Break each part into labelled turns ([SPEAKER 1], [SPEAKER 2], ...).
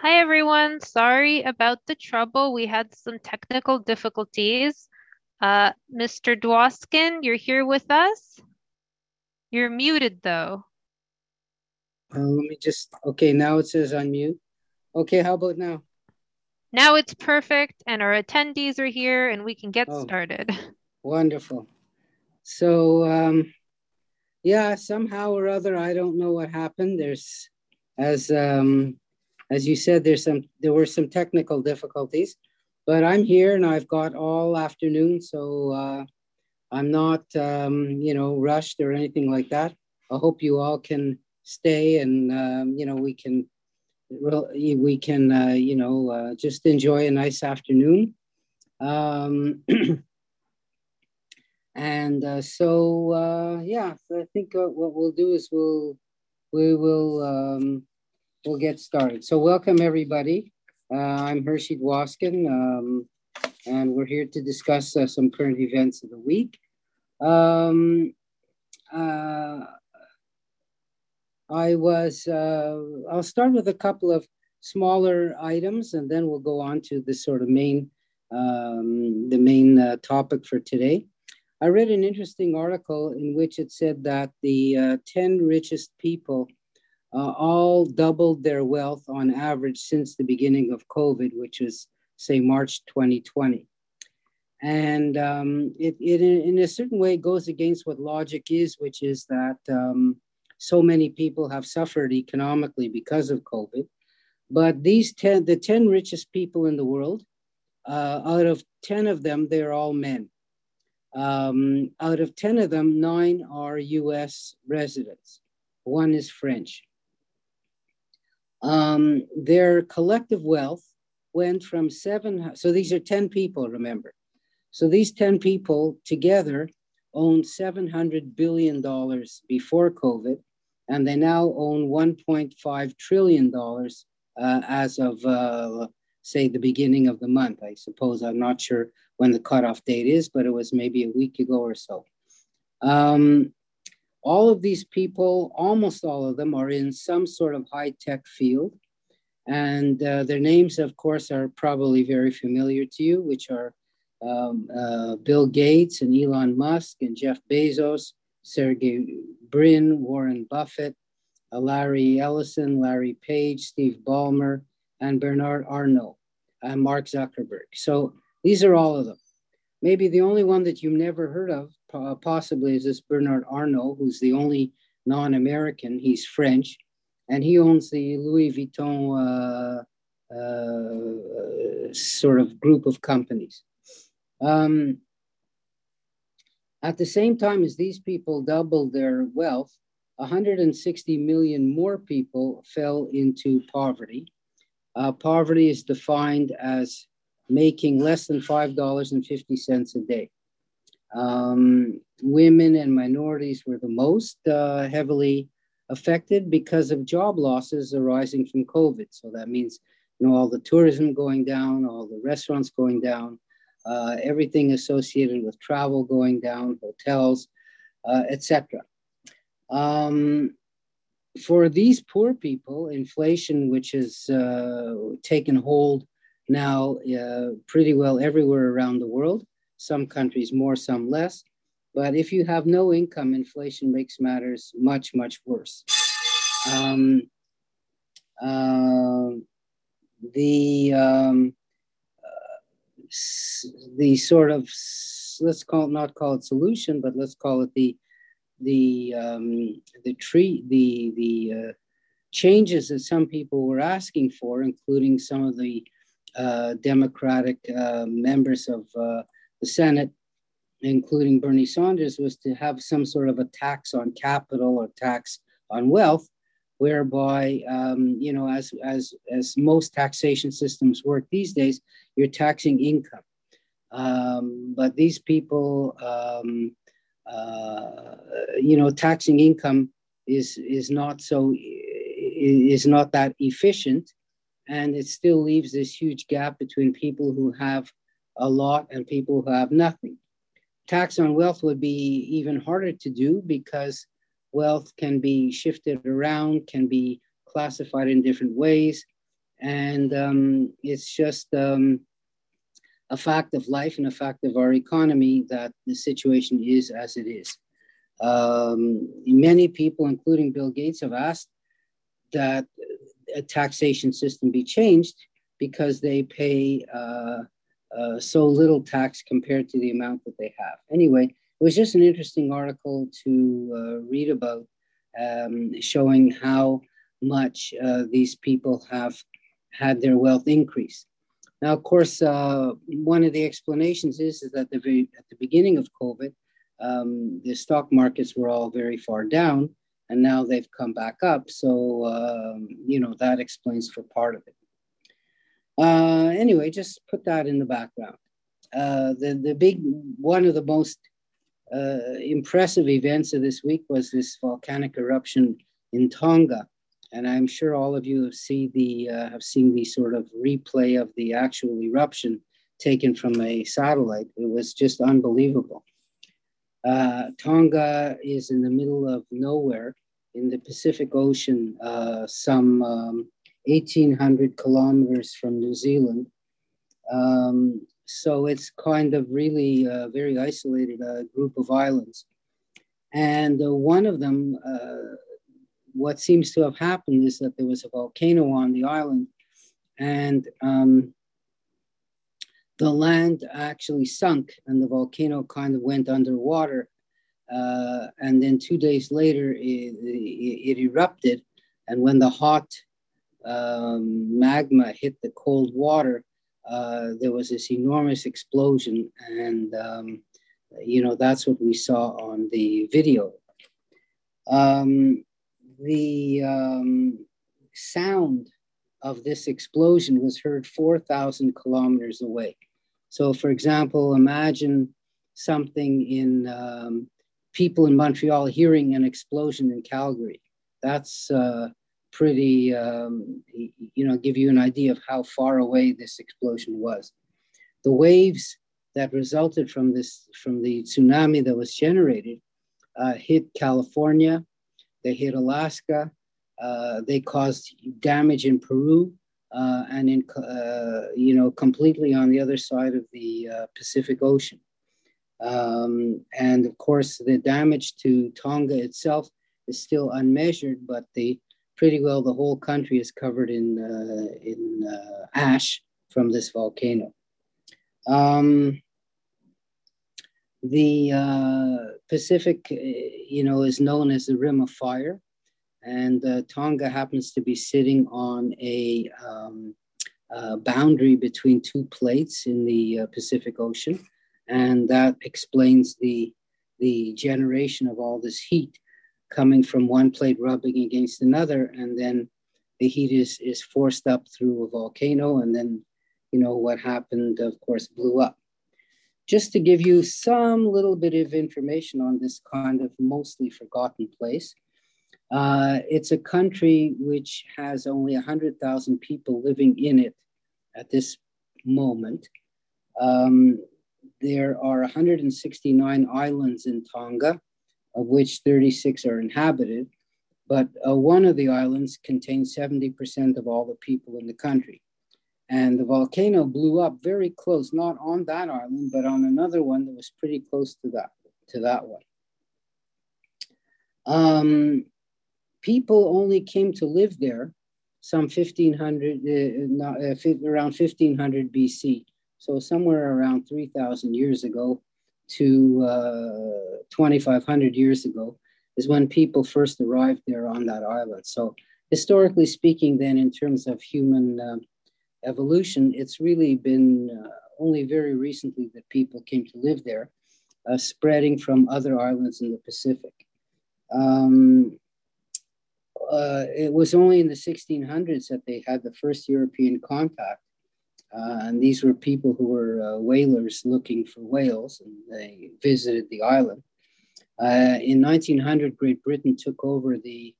[SPEAKER 1] Hi, everyone. Sorry about the trouble. We had some technical difficulties. Uh, Mr. Dwoskin, you're here with us? You're muted, though.
[SPEAKER 2] Uh, let me just, okay, now it says unmute. Okay, how about now?
[SPEAKER 1] Now it's perfect, and our attendees are here, and we can get oh, started.
[SPEAKER 2] Wonderful. So, um, yeah, somehow or other, I don't know what happened. There's, as um, as you said, there's some there were some technical difficulties, but I'm here and I've got all afternoon, so uh, I'm not um, you know rushed or anything like that. I hope you all can stay and um, you know we can we can uh, you know uh, just enjoy a nice afternoon. Um, and uh, so uh, yeah, I think uh, what we'll do is we'll we will um, we'll get started. So welcome everybody. Uh, I'm Hershey Dwoskin, um, and we're here to discuss uh, some current events of the week. Um, uh, I was, uh, I'll start with a couple of smaller items and then we'll go on to the sort of main, um, the main uh, topic for today. I read an interesting article in which it said that the uh, 10 richest people uh, all doubled their wealth on average since the beginning of COVID, which was, say, March 2020. And um, it, it, in a certain way, goes against what logic is, which is that um, so many people have suffered economically because of COVID. But these 10, the 10 richest people in the world, uh, out of 10 of them, they're all men. Um, out of 10 of them, nine are US residents. One is French um, their collective wealth went from seven, so these are 10 people, remember. So these 10 people together owned $700 billion before COVID, and they now own $1.5 trillion uh, as of, uh, say, the beginning of the month. I suppose I'm not sure when the cutoff date is, but it was maybe a week ago or so. Um, all of these people, almost all of them, are in some sort of high tech field. And uh, their names, of course, are probably very familiar to you, which are um, uh, Bill Gates and Elon Musk and Jeff Bezos, Sergey Brin, Warren Buffett, uh, Larry Ellison, Larry Page, Steve Ballmer, and Bernard Arnault, and Mark Zuckerberg. So these are all of them. Maybe the only one that you've never heard of, possibly, is this Bernard Arnault, who's the only non American. He's French, and he owns the Louis Vuitton uh, uh, sort of group of companies. Um, at the same time as these people doubled their wealth, 160 million more people fell into poverty. Uh, poverty is defined as making less than $5.50 a day. Um, women and minorities were the most uh, heavily affected because of job losses arising from COVID. So that means, you know, all the tourism going down, all the restaurants going down, uh, everything associated with travel going down, hotels, uh, etc. Um, for these poor people, inflation, which has uh, taken hold now uh, pretty well everywhere around the world, some countries more, some less. But if you have no income, inflation makes matters much, much worse. Um, uh, the um, uh, the sort of let's call it not call it solution, but let's call it the the um, the tree the the uh, changes that some people were asking for, including some of the uh, Democratic uh, members of uh, the Senate, including Bernie Sanders, was to have some sort of a tax on capital or tax on wealth, whereby um, you know, as as as most taxation systems work these days, you're taxing income. Um, but these people, um, uh, you know, taxing income is is not so is not that efficient and it still leaves this huge gap between people who have a lot and people who have nothing. Tax on wealth would be even harder to do because wealth can be shifted around, can be classified in different ways. And um, it's just um, a fact of life and a fact of our economy that the situation is as it is. Um, many people, including Bill Gates, have asked that a taxation system be changed because they pay uh, uh, so little tax compared to the amount that they have. Anyway, it was just an interesting article to uh, read about, um, showing how much uh, these people have had their wealth increase. Now, of course, uh, one of the explanations is, is that the very, at the beginning of COVID, um, the stock markets were all very far down, and now they've come back up. So, um, you know, that explains for part of it. Uh, anyway, just put that in the background. Uh, the, the big, one of the most uh, impressive events of this week was this volcanic eruption in Tonga. And I'm sure all of you have seen the, uh, have seen the sort of replay of the actual eruption taken from a satellite. It was just unbelievable. Uh, Tonga is in the middle of nowhere in the Pacific Ocean, uh, some um, 1,800 kilometers from New Zealand. Um, so it's kind of really a very isolated uh, group of islands. And uh, one of them, uh, what seems to have happened is that there was a volcano on the island, and um, the land actually sunk, and the volcano kind of went underwater. Uh, and then two days later, it, it, it erupted. And when the hot um, magma hit the cold water, uh, there was this enormous explosion. And, um, you know, that's what we saw on the video. Um, the um, sound of this explosion was heard 4,000 kilometers away. So, for example, imagine something in um, people in Montreal hearing an explosion in Calgary. That's uh, pretty, um, you know, give you an idea of how far away this explosion was. The waves that resulted from this, from the tsunami that was generated, uh, hit California, they hit Alaska, uh, they caused damage in Peru, uh, and in, uh, you know, completely on the other side of the uh, Pacific Ocean. Um, and of course, the damage to Tonga itself is still unmeasured, but the pretty well the whole country is covered in, uh, in uh, ash from this volcano. Um, the uh, Pacific, uh, you know, is known as the Rim of Fire, and uh, Tonga happens to be sitting on a um, uh, boundary between two plates in the Pacific Ocean, and that explains the the generation of all this heat coming from one plate rubbing against another, and then the heat is is forced up through a volcano, and then you know what happened, of course, blew up. Just to give you some little bit of information on this kind of mostly forgotten place, uh, it's a country which has only 100,000 people living in it at this moment. Um, there are 169 islands in Tonga, of which 36 are inhabited, but uh, one of the islands contains 70% of all the people in the country. And the volcano blew up very close, not on that island, but on another one that was pretty close to that, to that one. Um, people only came to live there some 1500, uh, uh, around 1500 BC. So somewhere around 3000 years ago, to uh, 2,500 years ago is when people first arrived there on that island. So, historically speaking, then, in terms of human uh, evolution, it's really been uh, only very recently that people came to live there, uh, spreading from other islands in the Pacific. Um, uh, it was only in the 1600s that they had the first European contact uh, and these were people who were uh, whalers looking for whales, and they visited the island. Uh, in 1900, Great Britain took over the,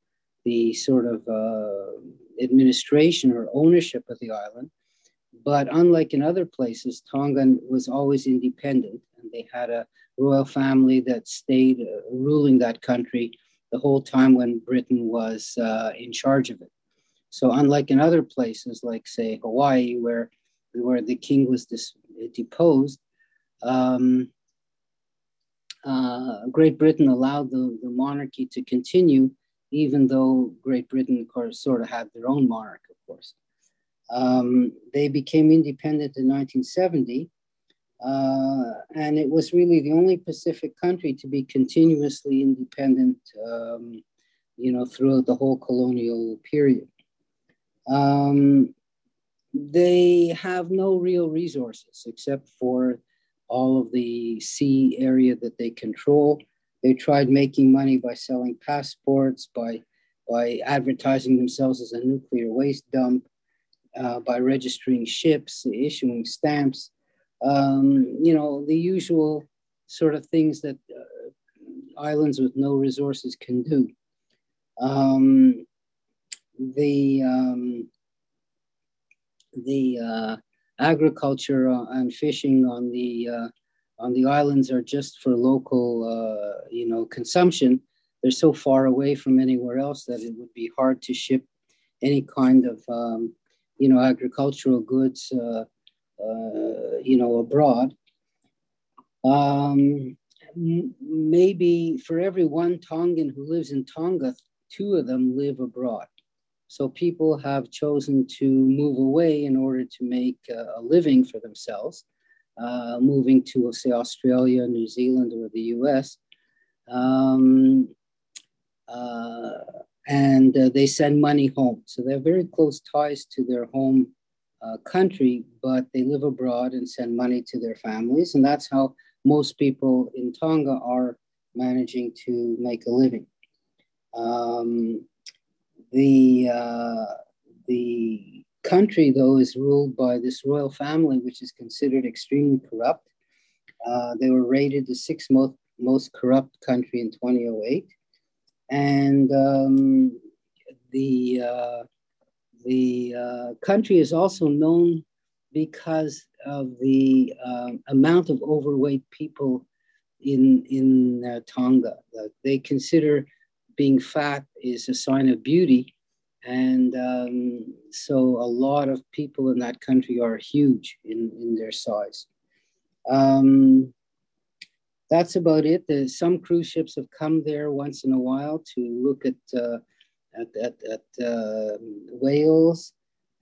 [SPEAKER 2] the sort of uh, administration or ownership of the island. But unlike in other places, Tonga was always independent, and they had a royal family that stayed uh, ruling that country the whole time when Britain was uh, in charge of it. So unlike in other places, like say Hawaii, where where the king was dis- deposed, um, uh, Great Britain allowed the, the monarchy to continue, even though Great Britain, of course, sort of had their own monarch, of course. Um, they became independent in 1970, uh, and it was really the only Pacific country to be continuously independent, um, you know, throughout the whole colonial period. Um, they have no real resources except for all of the sea area that they control. They tried making money by selling passports, by, by advertising themselves as a nuclear waste dump, uh, by registering ships, issuing stamps, um, you know, the usual sort of things that uh, islands with no resources can do. Um, the um, the uh, agriculture and fishing on the uh, on the islands are just for local, uh, you know, consumption. They're so far away from anywhere else that it would be hard to ship any kind of, um, you know, agricultural goods, you know, abroad. Um, maybe for every one Tongan who lives in Tonga, two of them live abroad. So people have chosen to move away in order to make a living for themselves, uh, moving to, say, Australia, New Zealand, or the US. Um, uh, and uh, they send money home. So they have very close ties to their home uh, country, but they live abroad and send money to their families. And that's how most people in Tonga are managing to make a living. Um, the uh, the country, though, is ruled by this royal family, which is considered extremely corrupt. Uh, they were rated the sixth most, most corrupt country in 2008. And um, the, uh, the uh, country is also known because of the uh, amount of overweight people in, in uh, Tonga. they consider being fat is a sign of beauty. And um, so a lot of people in that country are huge in, in their size. Um, that's about it. There's some cruise ships have come there once in a while to look at, uh, at, at, at uh, whales.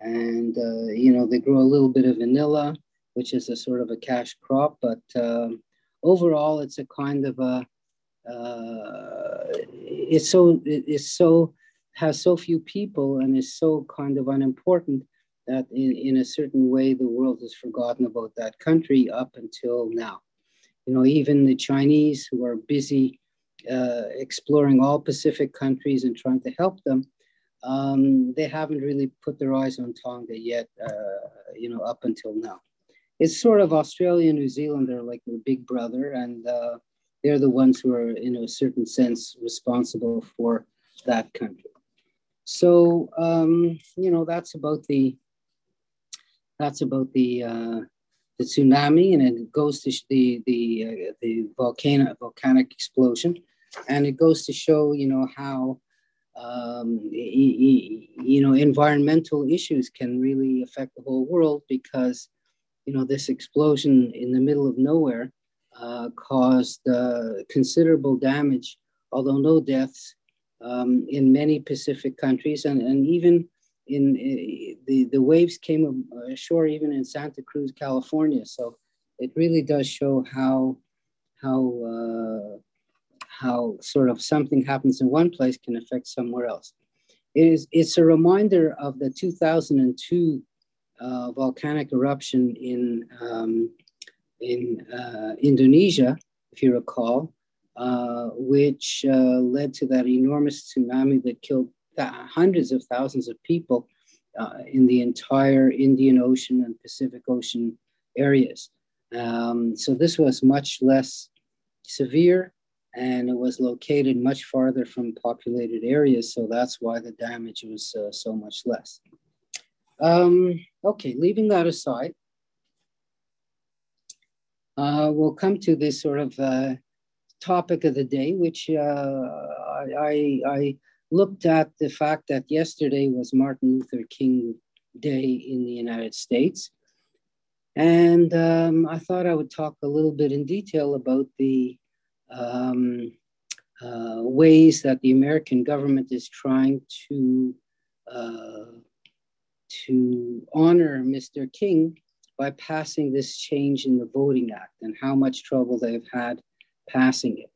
[SPEAKER 2] And, uh, you know, they grow a little bit of vanilla, which is a sort of a cash crop. But um, overall, it's a kind of a, uh, it's so it's so has so few people and is so kind of unimportant that in, in a certain way the world has forgotten about that country up until now. You know, even the Chinese who are busy uh, exploring all Pacific countries and trying to help them, um, they haven't really put their eyes on Tonga yet, uh, you know, up until now. It's sort of Australia, and New Zealand are like the big brother, and uh, they're the ones who are, in a certain sense, responsible for that country. So, um, you know, that's about the that's about the uh, the tsunami, and it goes to the the uh, the volcano volcanic explosion, and it goes to show, you know, how um, you know environmental issues can really affect the whole world because you know this explosion in the middle of nowhere uh, caused uh, considerable damage, although no deaths, um, in many Pacific countries. And, and even in, in the, the waves came ashore even in Santa Cruz, California. So it really does show how, how, uh, how sort of something happens in one place can affect somewhere else. It is, it's a reminder of the 2002 uh, volcanic eruption in um, in uh, Indonesia, if you recall, uh, which uh, led to that enormous tsunami that killed th- hundreds of thousands of people in the entire Indian Ocean and Pacific Ocean areas. Um, so this was much less severe and it was located much farther from populated areas. So that's why the damage was uh, so much less. Um, okay, leaving that aside, uh, we'll come to this sort of uh, topic of the day, which uh, I, I, looked at the fact that yesterday was Martin Luther King Day in the United States. And um, I thought I would talk a little bit in detail about the um, uh, ways that the American government is trying to uh, to honor Mr. King by passing this change in the Voting Act and how much trouble they've had passing it.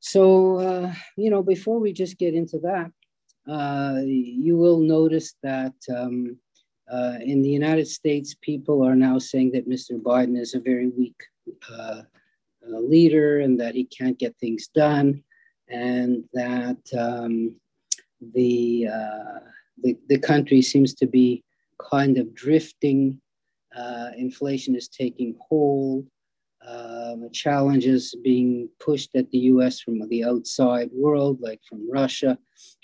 [SPEAKER 2] So, uh, you know, before we just get into that, uh, you will notice that um, uh, in the United States, people are now saying that Mr. Biden is a very weak uh, uh, leader and that he can't get things done, and that um, the, uh, the, the country seems to be kind of drifting. Uh, inflation is taking hold. Um, challenges being pushed at the US from the outside world, like from Russia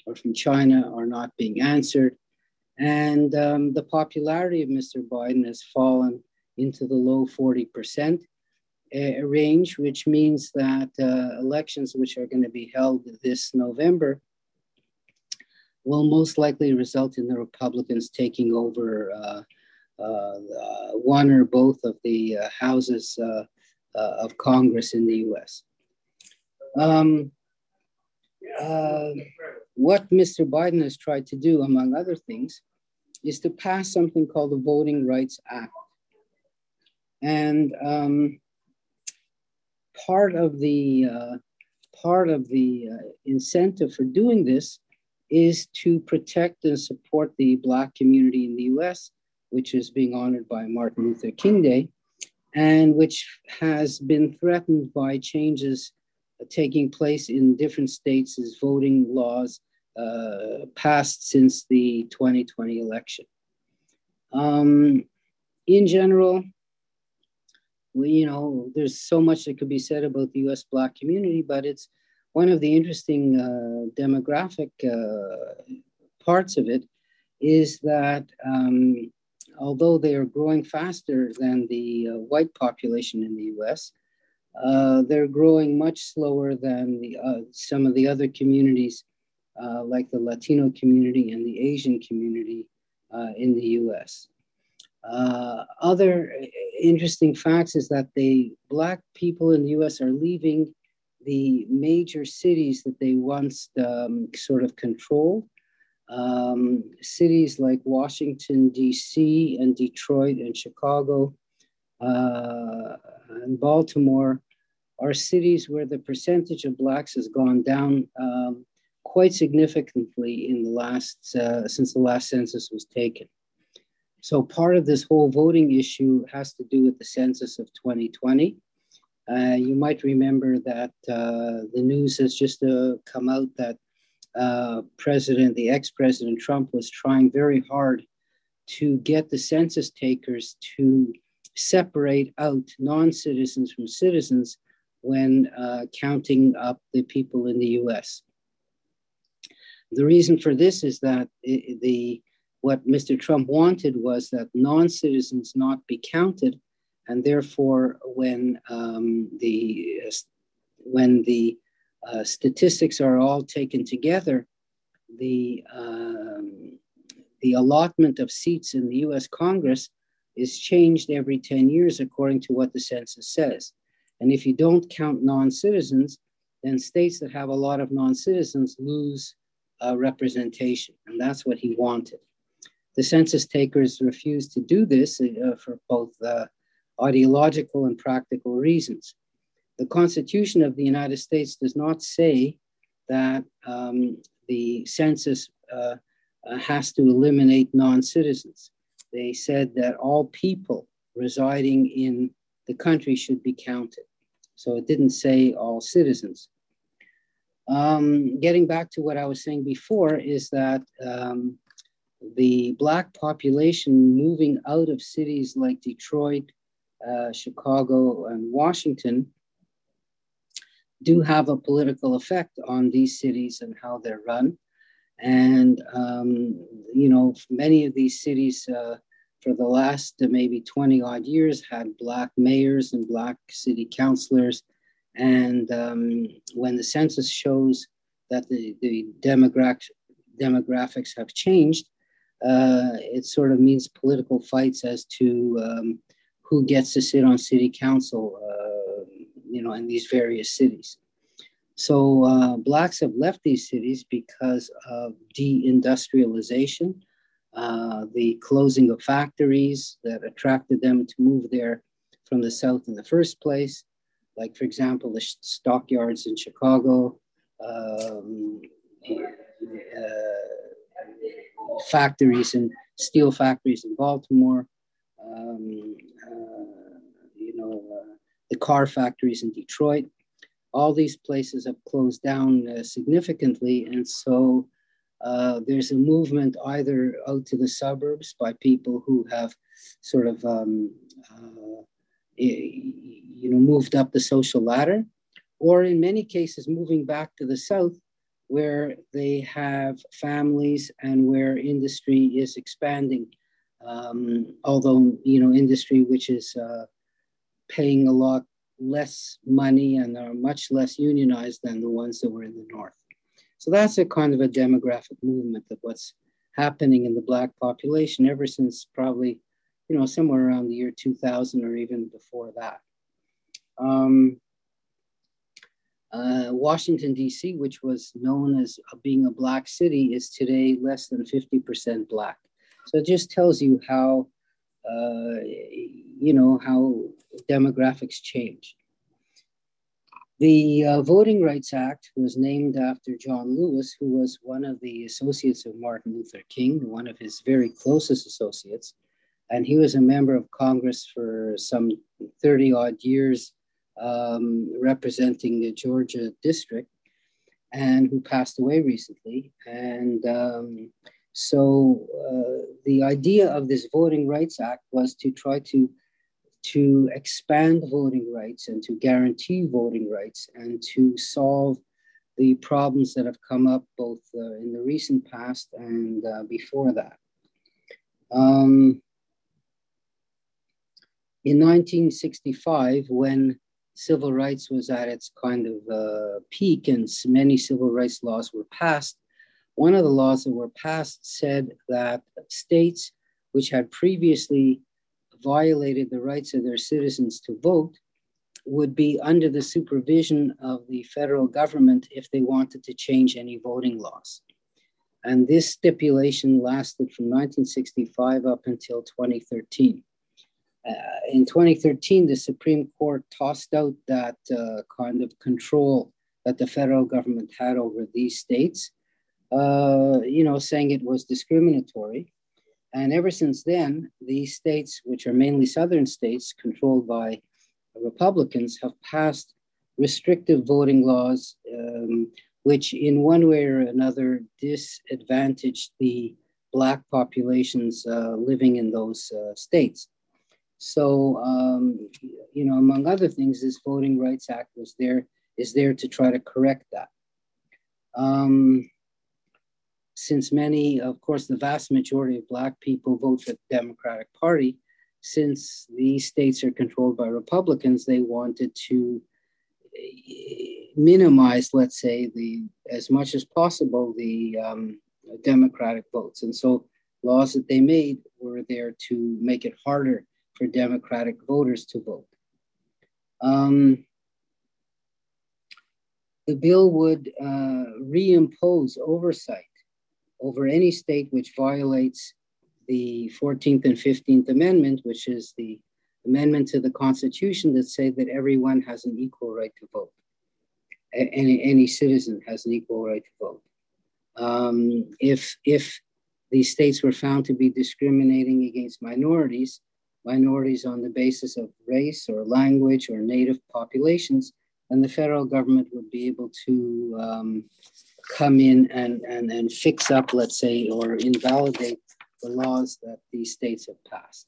[SPEAKER 2] or from China, are not being answered. And um, the popularity of Mr. Biden has fallen into the low 40% uh, range, which means that uh, elections, which are going to be held this November, will most likely result in the Republicans taking over uh, one or both of the uh, houses uh, of Congress in the US. Um, what Mr. Biden has tried to do, among other things, is to pass something called the Voting Rights Act. And um, part of the uh, part of the uh, incentive for doing this is to protect and support the Black community in the U.S., which is being honored by Martin Luther King Day, and which has been threatened by changes taking place in different states' as voting laws uh, passed since the 2020 election. Um, in general, we, you know, there's so much that could be said about the US Black community, but it's one of the interesting uh, demographic uh, parts of it is that um, although they are growing faster than the uh, white population in the US, uh, they're growing much slower than the, uh, some of the other communities, uh, like the Latino community and the Asian community uh, in the US. Uh, other interesting facts is that the Black people in the US are leaving the major cities that they once um, sort of controlled. Um, cities like Washington, D.C., and Detroit and Chicago uh, and Baltimore are cities where the percentage of blacks has gone down um, quite significantly in the last uh, since the last census was taken. So part of this whole voting issue has to do with the census of 2020. Uh, you might remember that uh, the news has just uh, come out that uh, President, the ex-president Trump, was trying very hard to get the census takers to separate out non-citizens from citizens when uh, counting up the people in the US. The reason for this is that the what Mr. Trump wanted was that non-citizens not be counted, and therefore, when um, the when the uh, statistics are all taken together, the um, the allotment of seats in the U.S. Congress is changed every 10 years according to what the census says. And if you don't count non citizens, then states that have a lot of non citizens lose uh, representation. And that's what he wanted. The census takers refused to do this uh, for both uh, ideological and practical reasons. The Constitution of the United States does not say that um, the census uh, uh has to eliminate non citizens. They said that all people residing in the country should be counted. So it didn't say all citizens. Um, getting back to what I was saying before, is that um, the Black population moving out of cities like Detroit, uh, Chicago, and Washington do have a political effect on these cities and how they're run. And, um, you know, many of these cities uh, for the last uh, maybe 20 odd years had Black mayors and Black city councilors. And um, when the census shows that the, the demographics, demographics have changed, uh, it sort of means political fights as to um, who gets to sit on city council, you know, in these various cities. So uh, blacks have left these cities because of deindustrialization, uh, the closing of factories that attracted them to move there from the south in the first place, like for example the stockyards in Chicago, um, uh, factories and steel factories in Baltimore, um, uh, you know, uh, the car factories in Detroit. All these places have closed down uh, significantly, and so uh, there's a movement either out to the suburbs by people who have sort of um, uh, you know moved up the social ladder, or in many cases moving back to the south where they have families and where industry is expanding. Um, although, you know, industry which is uh, paying a lot less money and are much less unionized than the ones that were in the north. So that's a kind of a demographic movement of what's happening in the black population ever since probably, you know, somewhere around the year 2000 or even before that. Um, uh, Washington, D.C., which was known as being a black city, is today less than 50% black. So it just tells you how, uh, you know, how demographics change. The uh, Voting Rights Act was named after John Lewis, who was one of the associates of Martin Luther King, one of his very closest associates. And he was a member of Congress for some 30 odd years um, representing the Georgia district and who passed away recently. And um, so uh, the idea of this Voting Rights Act was to try to to expand voting rights and to guarantee voting rights and to solve the problems that have come up both uh, in the recent past and uh, before that. Um, in 1965, when civil rights was at its kind of uh, peak and many civil rights laws were passed. One of the laws that were passed said that states which had previously violated the rights of their citizens to vote would be under the supervision of the federal government if they wanted to change any voting laws. And this stipulation lasted from 1965 up until 2013. Uh, in 2013, the Supreme Court tossed out that uh, kind of control that the federal government had over these states, uh, you know, saying it was discriminatory. And ever since then, these states, which are mainly southern states controlled by Republicans, have passed restrictive voting laws, um, which in one way or another disadvantaged the Black populations uh, living in those uh, states. So, um, you know, among other things, this Voting Rights Act was there is there to try to correct that. Um, since many, of course, the vast majority of Black people vote for the Democratic Party, since these states are controlled by Republicans, they wanted to eh, minimize, let's say, the as much as possible the um, Democratic votes, and so laws that they made were there to make it harder for Democratic voters to vote. Um, the bill would uh, reimpose oversight over any state which violates the 14th and 15th Amendment, which is the amendment to the Constitution that say that everyone has an equal right to vote. Any, any citizen has an equal right to vote. Um, if, if these states were found to be discriminating against minorities, minorities on the basis of race or language or native populations, then the federal government would be able to um, come in and, and, and fix up, let's say, or invalidate the laws that these states have passed.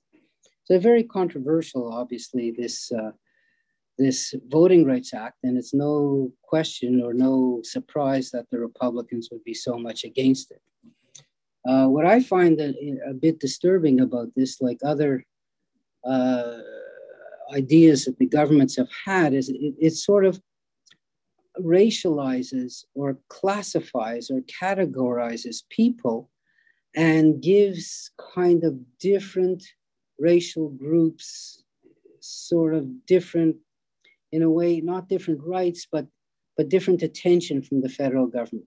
[SPEAKER 2] So very controversial, obviously, this uh, this Voting Rights Act, and it's no question or no surprise that the Republicans would be so much against it. Uh, what I find a, a bit disturbing about this, like other uh, ideas that the governments have had is it, it's sort of racializes or classifies or categorizes people and gives kind of different racial groups sort of different in a way not different rights but but different attention from the federal government.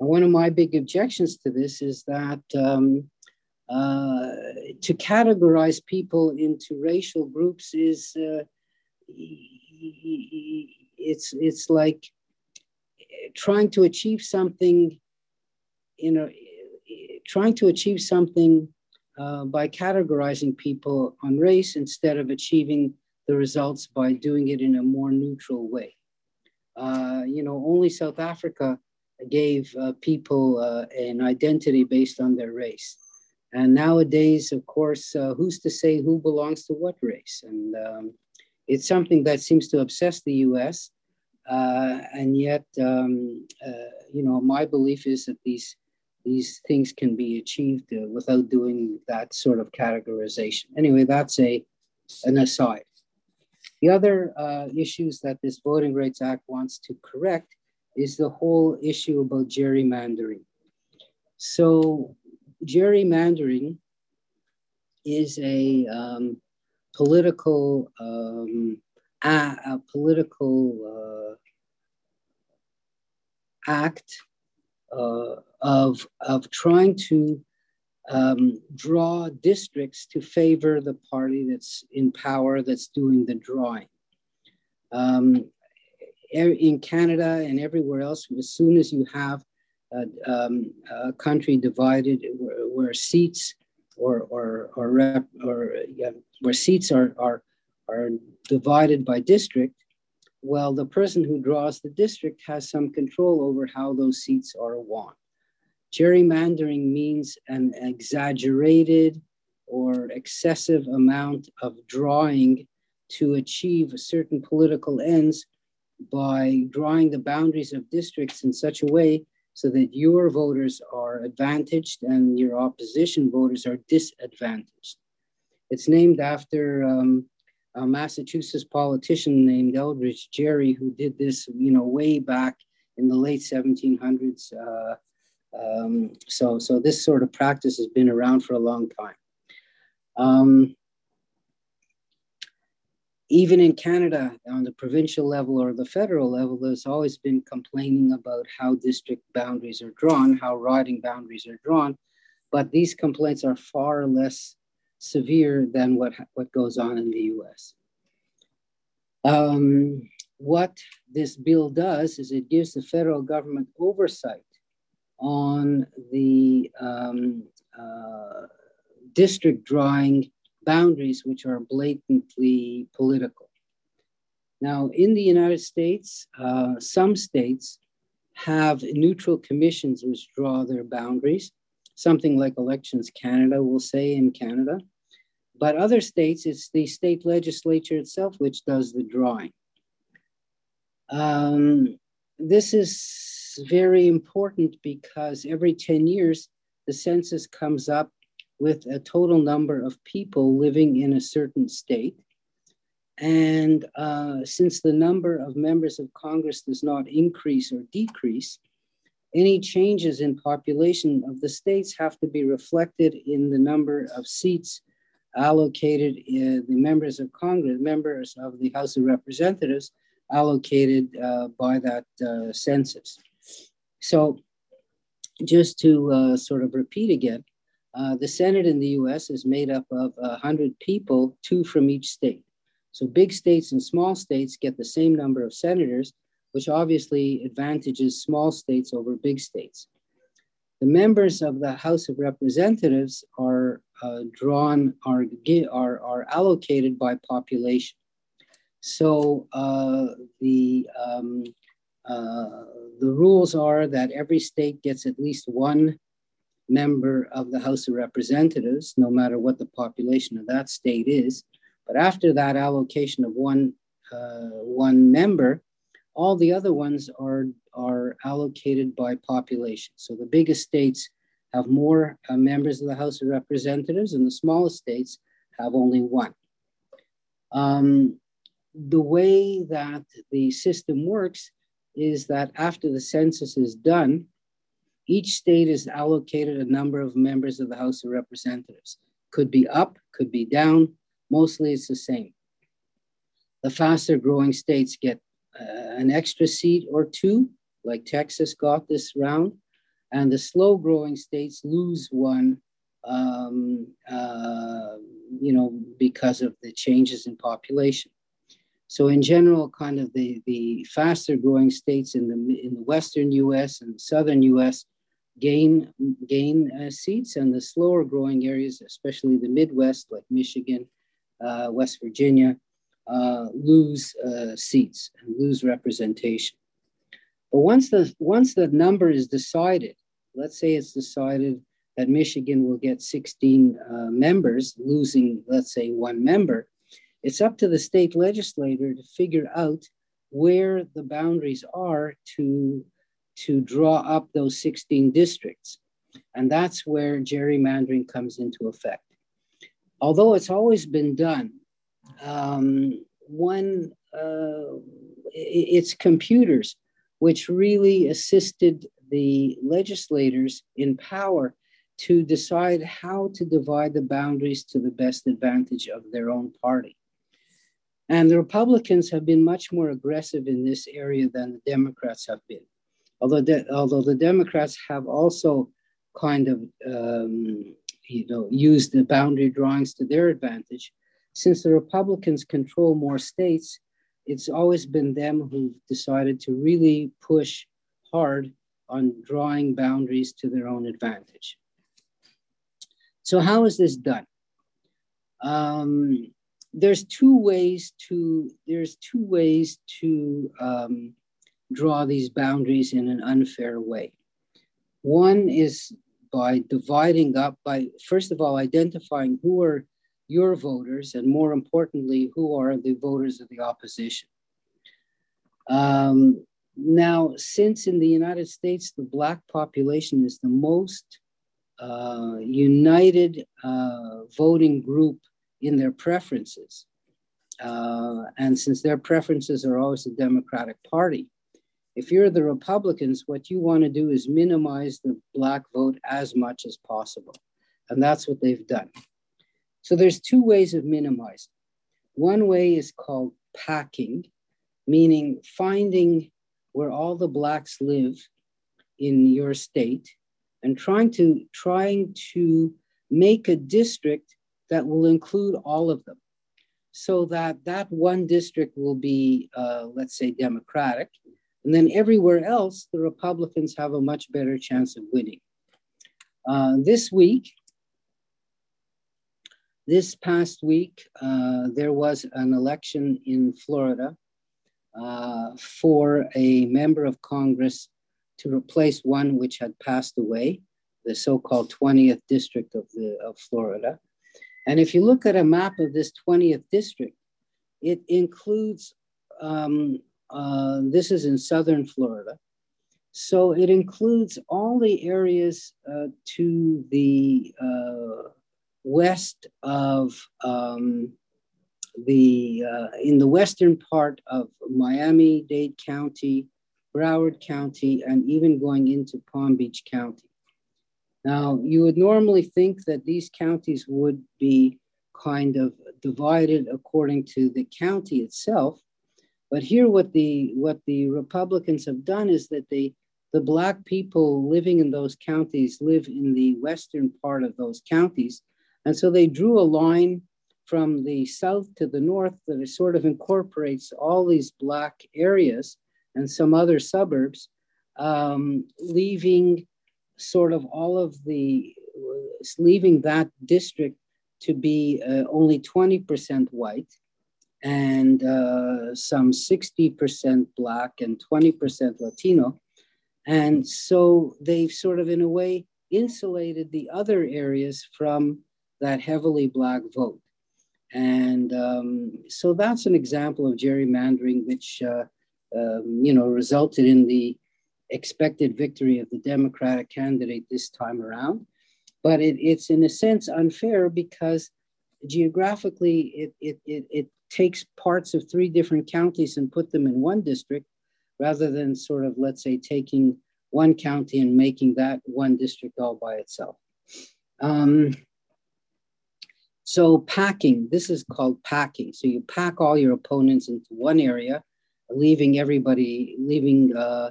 [SPEAKER 2] And one of my big objections to this is that um, uh, to categorize people into racial groups is uh, it's it's like trying to achieve something you know trying to achieve something uh, by categorizing people on race instead of achieving the results by doing it in a more neutral way uh, you know only south africa gave uh, people uh, an identity based on their race and nowadays, of course, uh, who's to say who belongs to what race? And um, it's something that seems to obsess the US. Uh, and yet, um, uh, you know, my belief is that these these things can be achieved uh, without doing that sort of categorization. Anyway, that's a an aside. The other uh, issues that this Voting Rights Act wants to correct is the whole issue about gerrymandering. So gerrymandering is a um, political um, a, a, political uh, act uh, of of trying to um, draw districts to favor the party that's in power that's doing the drawing. Um, in Canada and everywhere else, as soon as you have a, um, a country divided where, where, seats or or or, rep, or yeah, where seats are are are divided by district, well, the person who draws the district has some control over how those seats are won. Gerrymandering means an exaggerated or excessive amount of drawing to achieve certain political ends by drawing the boundaries of districts in such a way so that your voters are advantaged and your opposition voters are disadvantaged. It's named after um, a Massachusetts politician named Elbridge Gerry, who did this, you know, way back in the late 1700s. Uh, um, so, so this sort of practice has been around for a long time. Um, even in Canada, on the provincial level or the federal level, there's always been complaining about how district boundaries are drawn, how riding boundaries are drawn. But these complaints are far less severe than what, what goes on in the US. Um, what this bill does is it gives the federal government oversight on the um, uh, district drawing boundaries which are blatantly political. Now, in the United States, uh, some states have neutral commissions which draw their boundaries, something like Elections Canada will say in Canada. But other states, it's the state legislature itself which does the drawing. Um, this is very important because every 10 years, the census comes up with a total number of people living in a certain state. And uh, since the number of members of Congress does not increase or decrease, any changes in population of the states have to be reflected in the number of seats allocated in the members of Congress, members of the House of Representatives allocated uh, by that uh, census. So just to uh, sort of repeat again, uh, the Senate in the US is made up of 100 people, two from each state. So big states and small states get the same number of senators, which obviously advantages small states over big states. The members of the House of Representatives are uh, drawn, are, are, are allocated by population. So uh, the, um, uh, the rules are that every state gets at least one member of the House of Representatives, no matter what the population of that state is. But after that allocation of one, uh, one member, all the other ones are, are allocated by population. So the biggest states have more uh, members of the House of Representatives, and the smallest states have only one. Um, the way that the system works is that after the census is done, each state is allocated a number of members of the House of Representatives. Could be up, could be down, mostly it's the same. The faster growing states get an extra seat or two, like Texas got this round, and the slow growing states lose one, um, uh, you know, because of the changes in population. So in general, kind of the, the faster growing states in the, in the Western US and southern US gain, gain uh, seats and the slower growing areas, especially the Midwest, like Michigan, uh, West Virginia, uh, lose uh, seats and lose representation. But once the, once the number is decided, let's say it's decided that Michigan will get 16 uh, members, losing, let's say, one member, it's up to the state legislator to figure out where the boundaries are to, to draw up those 16 districts. And that's where gerrymandering comes into effect. Although it's always been done, um, one, uh, it's computers which really assisted the legislators in power to decide how to divide the boundaries to the best advantage of their own party. And the Republicans have been much more aggressive in this area than the Democrats have been. Although, de- although the Democrats have also kind of um, you know, used the boundary drawings to their advantage, since the Republicans control more states, it's always been them who've decided to really push hard on drawing boundaries to their own advantage. So, how is this done? Um, there's two ways to there's two ways to um, draw these boundaries in an unfair way. One is by dividing up by first of all identifying who are your voters, and more importantly, who are the voters of the opposition. Um, now, since in the United States the Black population is the most uh, united uh, voting group in their preferences, uh, and since their preferences are always the Democratic Party, if you're the Republicans, what you want to do is minimize the Black vote as much as possible. And that's what they've done. So there's two ways of minimizing. One way is called packing, meaning finding where all the blacks live in your state and trying to trying to make a district that will include all of them so that that one district will be uh, let's say democratic and then everywhere else the republicans have a much better chance of winning uh, this week this past week, uh, there was an election in Florida uh, for a member of Congress to replace one which had passed away, the so-called 20th district of, the, of Florida. And if you look at a map of this 20th district, it includes, um, uh, this is in Southern Florida. So it includes all the areas uh, to the uh, west of um, the, uh, in the western part of Miami Dade County, Broward County, and even going into Palm Beach County. Now, you would normally think that these counties would be kind of divided according to the county itself. But here, what the what the Republicans have done is that they the black people living in those counties live in the western part of those counties, and so they drew a line from the south to the north that sort of incorporates all these black areas and some other suburbs, um, leaving sort of all of the, leaving that district to be uh, only 20% white and uh, some 60% black and 20% Latino. And so they've sort of, in a way, insulated the other areas from that heavily black vote. And um, so that's an example of gerrymandering, which uh, um, you know resulted in the expected victory of the Democratic candidate this time around. But it, it's in a sense unfair because geographically it, it, it, it takes parts of three different counties and put them in one district, rather than sort of, let's say, taking one county and making that one district all by itself. Um, so packing, this is called packing. So you pack all your opponents into one area, leaving everybody, leaving uh,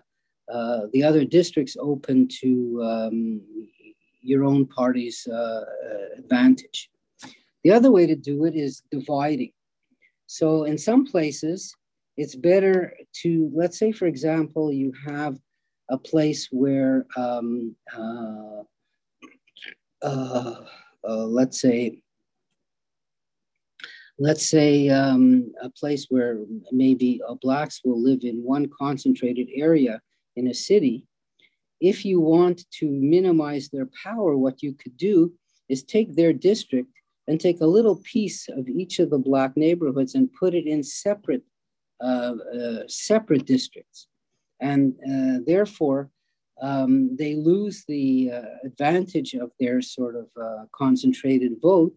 [SPEAKER 2] uh, the other districts open to um, your own party's uh, advantage. The other way to do it is dividing. So in some places, it's better to, let's say, for example, you have a place where, um, uh, uh, let's say, let's say um, a place where maybe blacks will live in one concentrated area in a city. If you want to minimize their power, what you could do is take their district and take a little piece of each of the black neighborhoods and put it in separate uh, uh, separate districts. And uh, therefore, um, they lose the uh, advantage of their sort of uh, concentrated vote.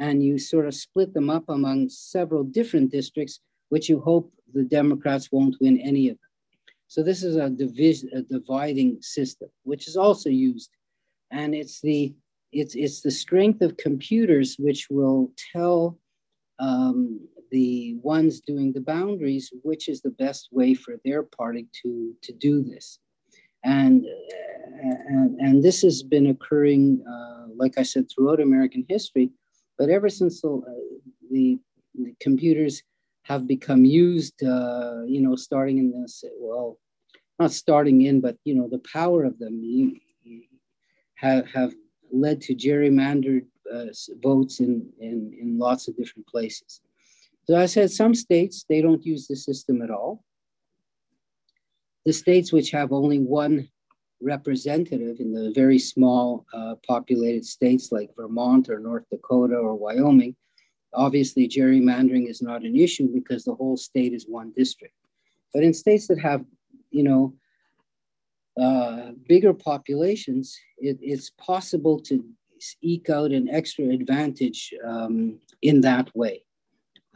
[SPEAKER 2] And you sort of split them up among several different districts, which you hope the Democrats won't win any of them. So this is a, division, a dividing system, which is also used. And it's the it's, it's the strength of computers which will tell um, the ones doing the boundaries which is the best way for their party to, to do this. And, and, and this has been occurring, uh, like I said, throughout American history. But ever since the, the, the computers have become used, uh, you know, starting in this, well, not starting in, but, you know, the power of them you, you have, have led to gerrymandered uh, votes in, in, in lots of different places. So I said some states, they don't use the system at all. The states which have only one representative in the very small uh, populated states like Vermont or North Dakota or Wyoming, obviously gerrymandering is not an issue because the whole state is one district. But in states that have, you know, uh, bigger populations, it, it's possible to eke out an extra advantage um, in that way.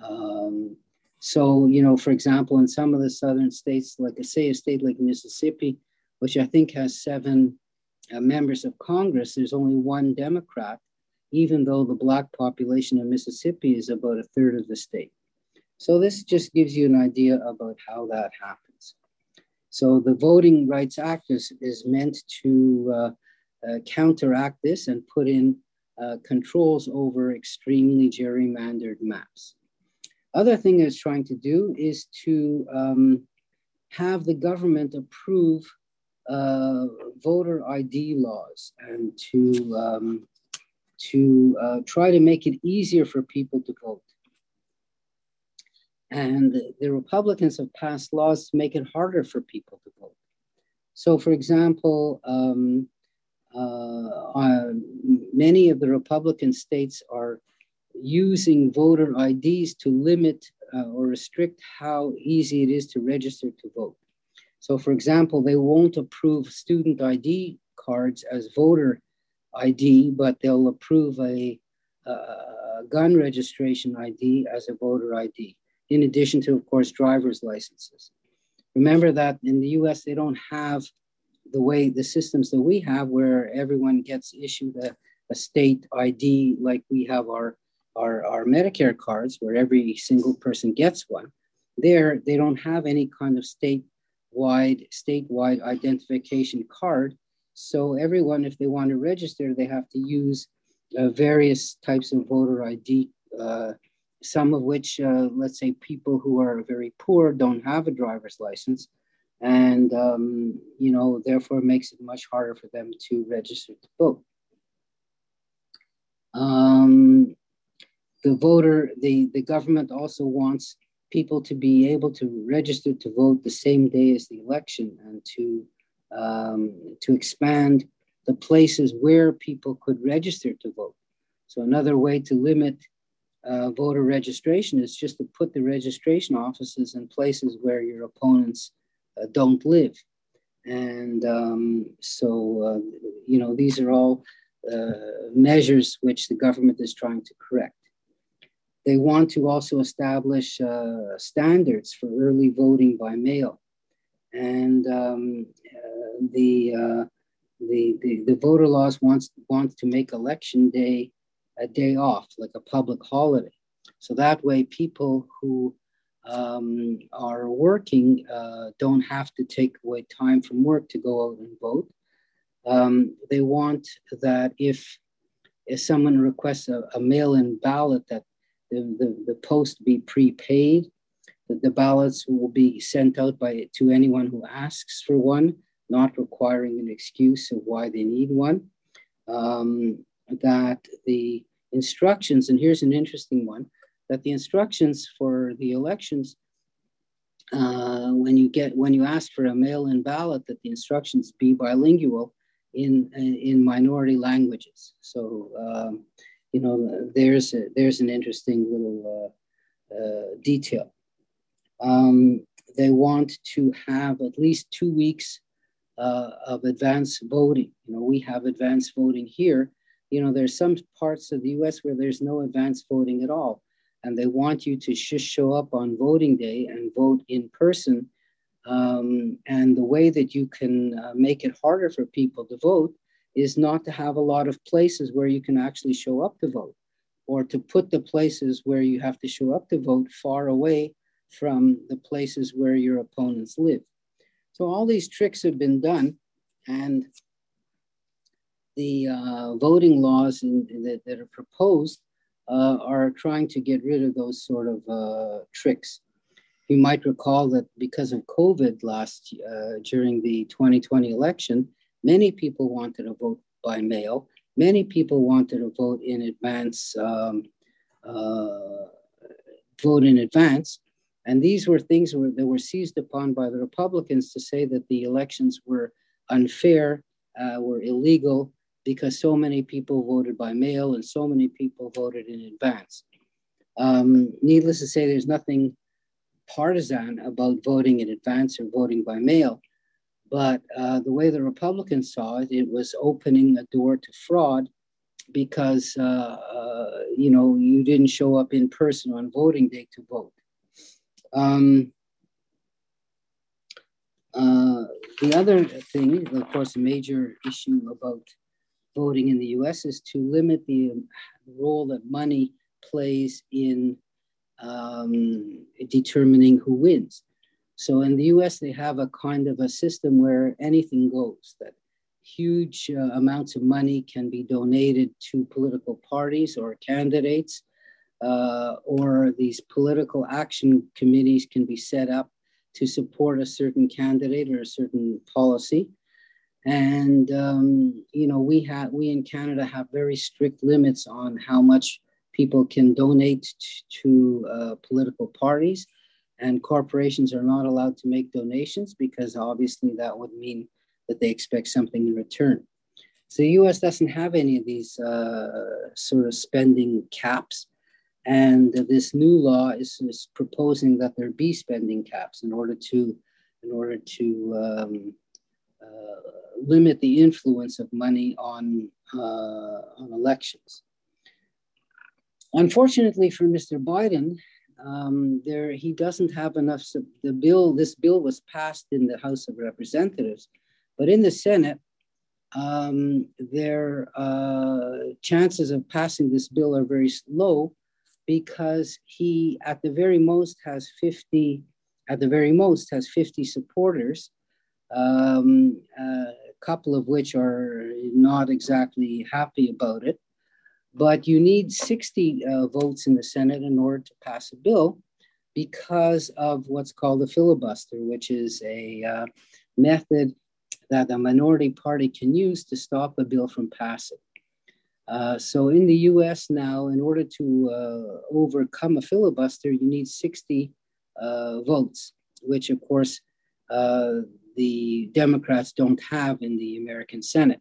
[SPEAKER 2] Um, so, you know, for example, in some of the southern states, like I say a state like Mississippi, which I think has seven uh, members of Congress, there's only one Democrat, even though the Black population of Mississippi is about a third of the state. So, this just gives you an idea about how that happens. So the Voting Rights Act is, is meant to uh, uh, counteract this and put in uh, controls over extremely gerrymandered maps. Other thing it's trying to do is to um, have the government approve uh, voter ID laws and to, um, to uh, try to make it easier for people to vote. And the Republicans have passed laws to make it harder for people to vote. So, for example, um, uh, uh, many of the Republican states are using voter IDs to limit uh, or restrict how easy it is to register to vote. So, for example, they won't approve student ID cards as voter ID, but they'll approve a, a gun registration ID as a voter ID in addition to, of course, driver's licenses. Remember that in the US, they don't have the way the systems that we have where everyone gets issued a, a state ID like we have our, our, our Medicare cards where every single person gets one. There, they don't have any kind of statewide, statewide identification card. So everyone, if they want to register, they have to use uh, various types of voter ID uh, some of which, uh, let's say, people who are very poor don't have a driver's license, and um, you know, therefore, makes it much harder for them to register to vote. Um, the voter, the, the government also wants people to be able to register to vote the same day as the election and to um, to expand the places where people could register to vote. So another way to limit uh, voter registration is just to put the registration offices in places where your opponents uh, don't live. And um, so, uh, you know, these are all uh, measures which the government is trying to correct. They want to also establish uh, standards for early voting by mail. and um, uh, the, uh, the, the the voter laws wants wants to make election day a day off, like a public holiday. So that way, people who um, are working uh, don't have to take away time from work to go out and vote. Um, they want that if if someone requests a, a mail-in ballot, that the, the, the post be prepaid, that the ballots will be sent out by to anyone who asks for one, not requiring an excuse of why they need one. Um, that the instructions, and here's an interesting one, that the instructions for the elections, uh, when you get when you ask for a mail-in ballot, that the instructions be bilingual in in minority languages. So um, you know there's a, there's an interesting little uh, uh, detail. Um, they want to have at least two weeks uh, of advance voting. You know we have advance voting here, you know, there's some parts of the US where there's no advance voting at all. And they want you to just show up on voting day and vote in person. Um, and the way that you can uh, make it harder for people to vote is not to have a lot of places where you can actually show up to vote or to put the places where you have to show up to vote far away from the places where your opponents live. So all these tricks have been done. And the uh, voting laws in, that, that, are proposed uh, are trying to get rid of those sort of uh, tricks. You might recall that because of COVID last uh, during the 2020 election, many people wanted to vote by mail. Many people wanted to vote in advance, um, uh, vote in advance. And these were things that were seized upon by the Republicans to say that the elections were unfair, uh, were illegal, because so many people voted by mail and so many people voted in advance. Um, needless to say, there's nothing partisan about voting in advance or voting by mail. But uh, the way the Republicans saw it, it was opening a door to fraud because uh, uh, you know you didn't show up in person on voting day to vote. Um, uh, the other thing, of course, a major issue about voting in the US is to limit the role that money plays in um, determining who wins. So in the US, they have a kind of a system where anything goes, that huge uh, amounts of money can be donated to political parties or candidates, uh, or these political action committees can be set up to support a certain candidate or a certain policy. And um, you know, we have we in Canada have very strict limits on how much people can donate to uh, political parties, and corporations are not allowed to make donations because obviously that would mean that they expect something in return. So the U.S. doesn't have any of these uh, sort of spending caps, and this new law is, is, proposing that there be spending caps in order to in order to um, uh, limit the influence of money on, uh, on elections. Unfortunately for Mr. Biden, um, there he doesn't have enough. The bill, this bill was passed in the House of Representatives, but in the Senate, um, their uh, chances of passing this bill are very low because he, at the very most, has 50. At the very most, has 50 supporters. Um, uh, couple of which are not exactly happy about it. But you need 60 uh, votes in the Senate in order to pass a bill because of what's called a filibuster, which is a uh, method that a minority party can use to stop a bill from passing. Uh, so in the US now, in order to uh, overcome a filibuster, you need 60 uh, votes, which of course uh, the Democrats don't have in the American Senate.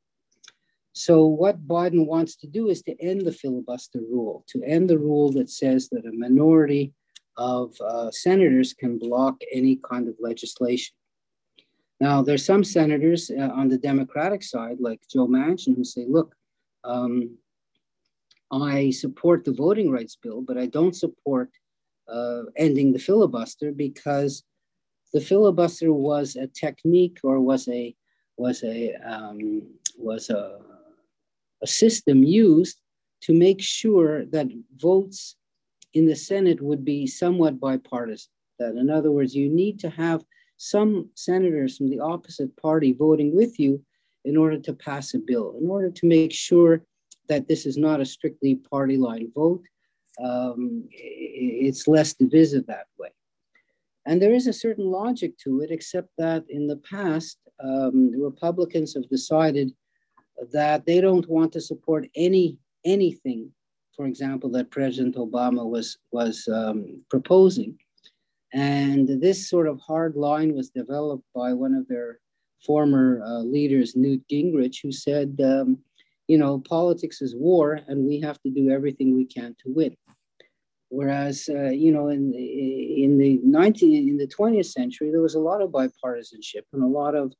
[SPEAKER 2] So, what Biden wants to do is to end the filibuster rule, to end the rule that says that a minority of uh, senators can block any kind of legislation. Now, there's some senators uh, on the Democratic side, like Joe Manchin, who say, look, um, I support the voting rights bill, but I don't support uh, ending the filibuster because the filibuster was a technique or was a was a um, was a, a system used to make sure that votes in the Senate would be somewhat bipartisan. That, in other words, you need to have some senators from the opposite party voting with you in order to pass a bill, in order to make sure that this is not a strictly party line vote. Um, it's less divisive that way. And there is a certain logic to it, except that in the past, um, Republicans have decided that they don't want to support any anything, for example, that President Obama was was um, proposing. And this sort of hard line was developed by one of their former uh, leaders, Newt Gingrich, who said, um, you know, politics is war, and we have to do everything we can to win. Whereas, uh, you know, in the, in the 19 in the 20th century, there was a lot of bipartisanship and a lot of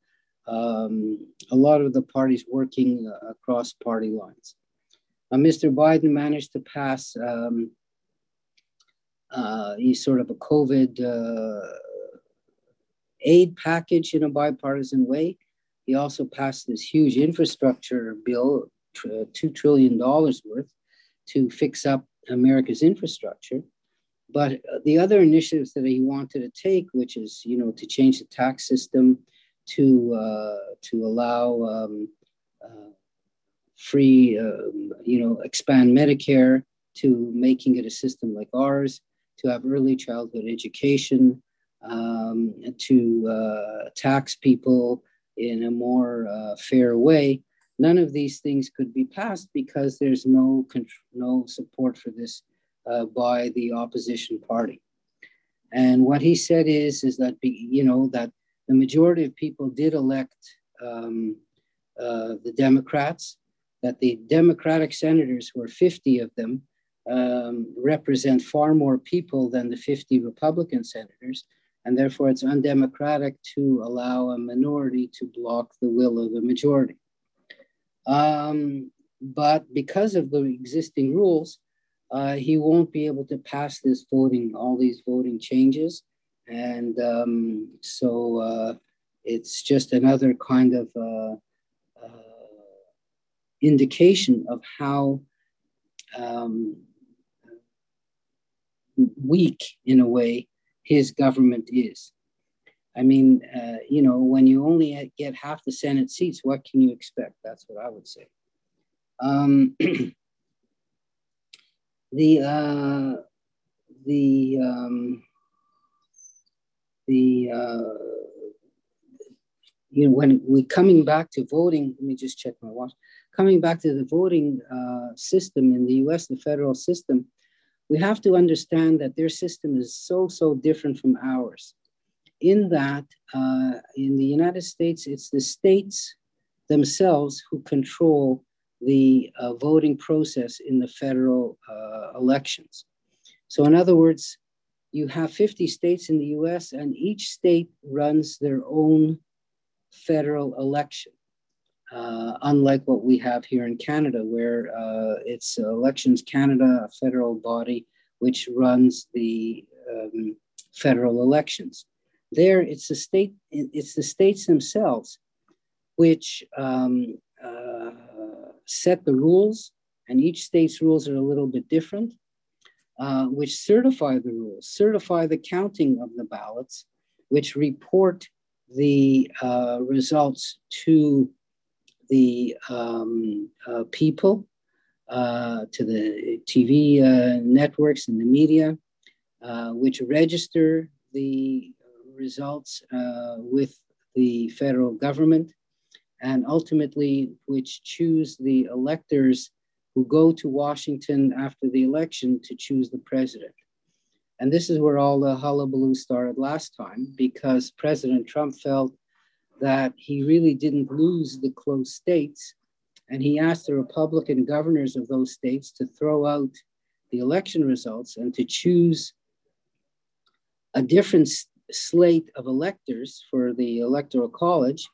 [SPEAKER 2] um, a lot of the parties working uh, across party lines. Uh, Mr. Biden managed to pass um, uh, he's sort of a COVID uh, aid package in a bipartisan way. He also passed this huge infrastructure bill, $2 trillion worth, to fix up America's infrastructure. But the other initiatives that he wanted to take, which is, you know, to change the tax system, to, uh, to allow um, uh, free, um, you know, expand Medicare to making it a system like ours, to have early childhood education, um, to uh, tax people in a more uh, fair way. None of these things could be passed because there's no no support for this uh, by the opposition party. And what he said is is that you know that the majority of people did elect um, uh, the Democrats, that the Democratic senators were 50 of them um, represent far more people than the 50 Republican senators, and therefore it's undemocratic to allow a minority to block the will of the majority. Um, but because of the existing rules, uh, he won't be able to pass this voting, all these voting changes. And um, so uh, it's just another kind of uh, uh indication of how um, weak in a way his government is. I mean, uh, you know, when you only get half the Senate seats, what can you expect? That's what I would say. Um, the uh, the um, the uh, you know when we coming back to voting, let me just check my watch. Coming back to the voting uh, system in the U.S., the federal system, we have to understand that their system is so, so different from ours. In that, uh, in the United States, it's the states themselves who control the uh, voting process in the federal uh, elections. So, in other words, you have 50 states in the US, and each state runs their own federal election uh, unlike what we have here in Canada, where uh, it's Elections Canada, a federal body which runs the um, federal elections. There, it's the state, it's the states themselves which um, uh, set the rules, and each state's rules are a little bit different, uh, which certify the rules, certify the counting of the ballots, which report the uh, results to the um, uh, people, uh, to the TV uh, networks and the media, which register the results with the federal government, and ultimately which choose the electors who go to Washington after the election to choose the president. And this is where all the hullabaloo started last time because President Trump felt that he really didn't lose the close states. And he asked the Republican governors of those states to throw out the election results and to choose a different slate of electors for the Electoral College.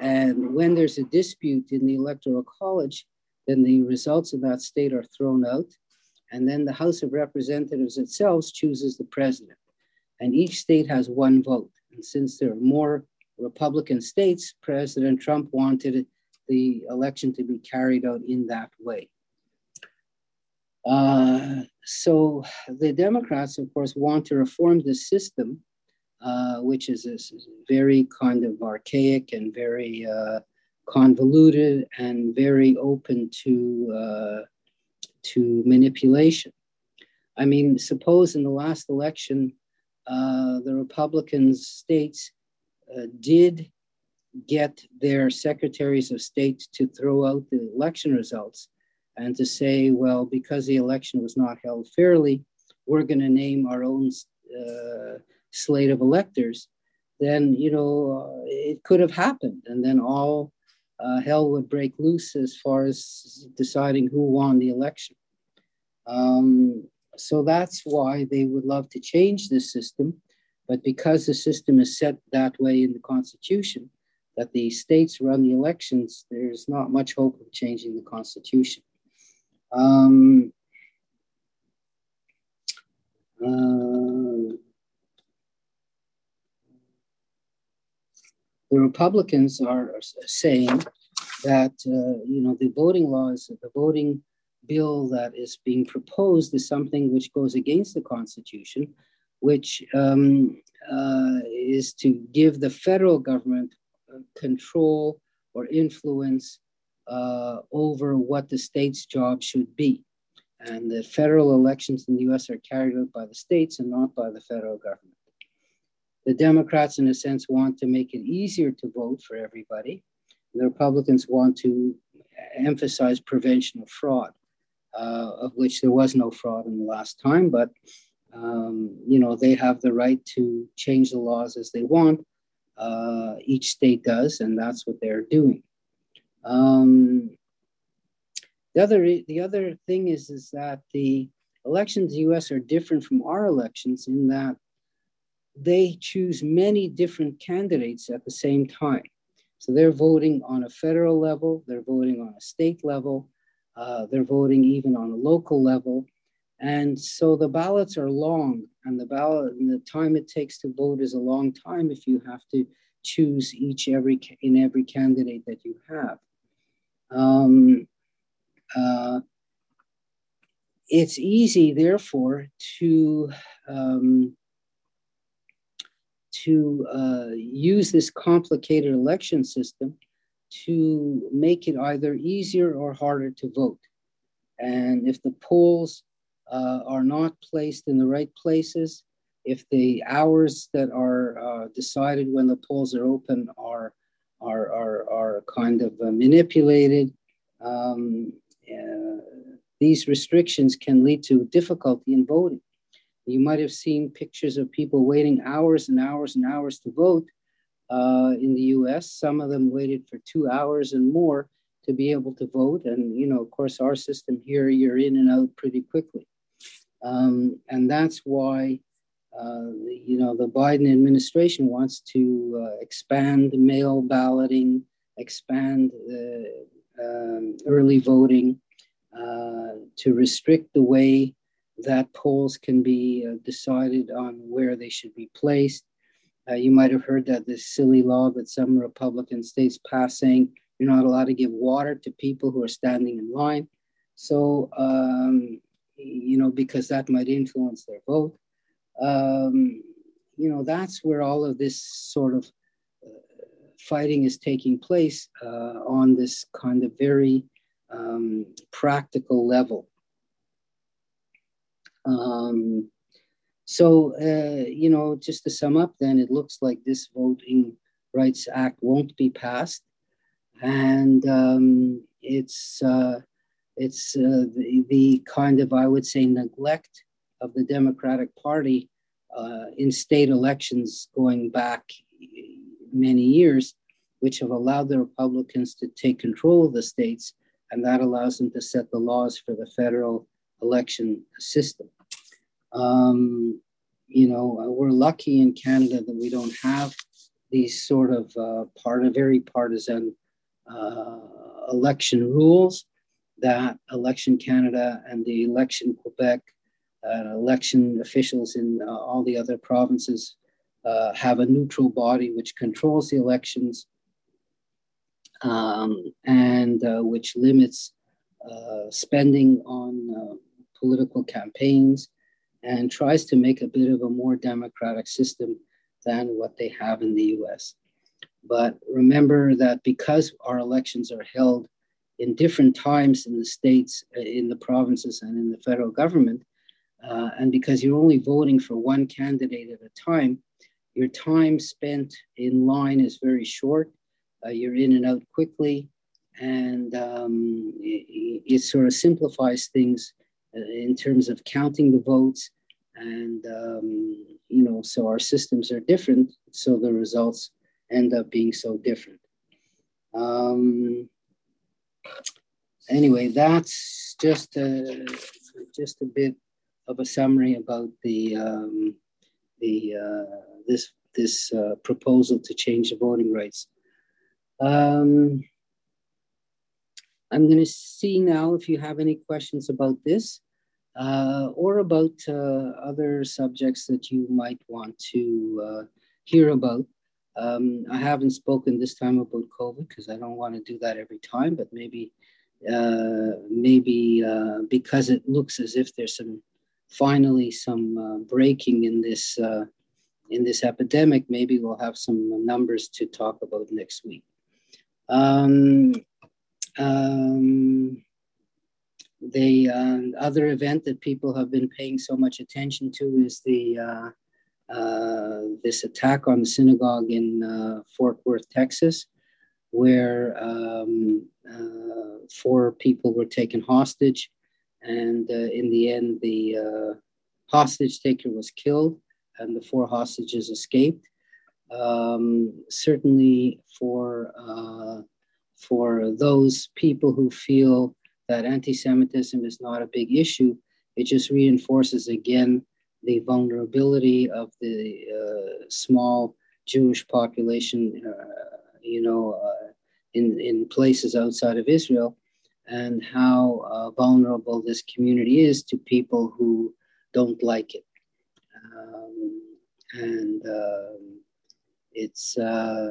[SPEAKER 2] And when there's a dispute in the Electoral College, then the results of that state are thrown out. And then the House of Representatives itself chooses the president. And each state has one vote. And since there are more Republican states, President Trump wanted the election to be carried out in that way. Uh, so the Democrats, of course, want to reform the system, uh, which is, very kind of archaic and very uh, convoluted and very open to uh, to manipulation. I mean, suppose in the last election, uh, the Republican states uh, did get their secretaries of state to throw out the election results and to say, well, because the election was not held fairly, we're going to name our own uh, slate of electors, then, you know, it could have happened. And then all uh, hell would break loose as far as deciding who won the election. Um, so that's why they would love to change this system. But because the system is set that way in the Constitution, that the states run the elections, there's not much hope of changing the Constitution. Um, uh, the Republicans are saying that uh, you know the voting laws, the voting bill that is being proposed is something which goes against the Constitution, which um, uh, is to give the federal government uh, control or influence uh, over what the state's job should be. And the federal elections in the US are carried out by the states and not by the federal government. The Democrats, in a sense, want to make it easier to vote for everybody. The Republicans want to emphasize prevention of fraud uh, of which there was no fraud in the last time, but um, you know they have the right to change the laws as they want. Uh, each state does, and that's what they're doing. Um, the other the other thing is is that the elections in the U.S. are different from our elections in that they choose many different candidates at the same time. So they're voting on a federal level, they're voting on a state level, uh, they're voting even on a local level. And so the ballots are long, and the ballot and the time it takes to vote is a long time if you have to choose each every in every candidate that you have. Um, uh, it's easy, therefore, to um, to uh, use this complicated election system to make it either easier or harder to vote. And if the polls uh, are not placed in the right places, if the hours that are uh, decided when the polls are open are, are, are, are kind of uh, manipulated, um, uh, these restrictions can lead to difficulty in voting. You might have seen pictures of people waiting hours and hours and hours to vote uh, in the US. Some of them waited for two hours and more to be able to vote. And, you know, of course, our system here, you're in and out pretty quickly. Um, and that's why, uh, you know, the Biden administration wants to uh, expand mail balloting, expand uh, um, early voting, uh, to restrict the way that polls can be uh, decided on where they should be placed. Uh, you might have heard that this silly law that some Republican states passed saying you're not allowed to give water to people who are standing in line. So, um, you know, because that might influence their vote. Um, you know, that's where all of this sort of uh, fighting is taking place uh, on this kind of very um, practical level. Um, so, uh, you know, just to sum up, then it looks like this Voting Rights Act won't be passed, and um, it's uh, it's uh, the, the, kind of I would say neglect of the Democratic Party uh, in state elections going back many years, which have allowed the Republicans to take control of the states, and that allows them to set the laws for the federal election system. Um, you know, we're lucky in Canada that we don't have these sort of uh, part very partisan uh, election rules that Election Canada and the Election Quebec, uh, election officials in uh, all the other provinces uh, have a neutral body which controls the elections um, and uh, which limits uh, spending on uh, political campaigns and tries to make a bit of a more democratic system than what they have in the US. But remember that because our elections are held in different times in the states, uh, in the provinces, and in the federal government, uh, and because you're only voting for one candidate at a time, your time spent in line is very short. Uh, you're in and out quickly, and um, it, it, sort of simplifies things in terms of counting the votes. And, um, you know, so our systems are different, so the results end up being so different. Um, anyway, that's just a, just a bit of a summary about the um, the uh, this this uh, proposal to change the voting rights. Um, I'm going to see now if you have any questions about this uh, or about uh, other subjects that you might want to uh, hear about. Um, I haven't spoken this time about COVID because I don't want to do that every time, but maybe uh, maybe uh, because it looks as if there's some finally some breaking in this in this epidemic, maybe we'll have some numbers to talk about next week. Um, um, the uh, other event that people have been paying so much attention to is the uh, uh, this attack on the synagogue in uh, Fort Worth, Texas, where um, four people were taken hostage and uh, in the end, the uh, hostage taker was killed and the four hostages escaped. Um, certainly for, uh, for those people who feel that anti-Semitism is not a big issue, it just reinforces again the vulnerability of the uh, small Jewish population, uh, you know, uh, in, in places outside of Israel and how uh, vulnerable this community is to people who don't like it. Um, and um, it's, uh,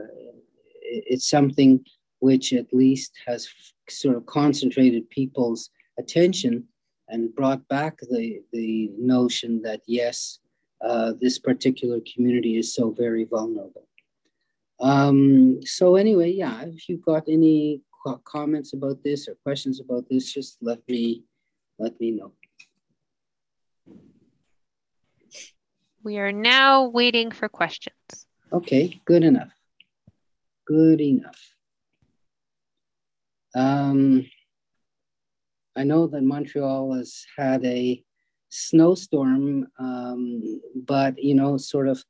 [SPEAKER 2] it's something which at least has sort of concentrated people's attention and brought back the, the notion that yes, uh, this particular community is so very vulnerable. Um, so anyway, yeah, if you've got any comments about this or questions about this, just let me let me know.
[SPEAKER 1] We are now waiting for questions.
[SPEAKER 2] Okay, good enough. Good enough. Um, I know that Montreal has had a snowstorm, um, but you know, sort of,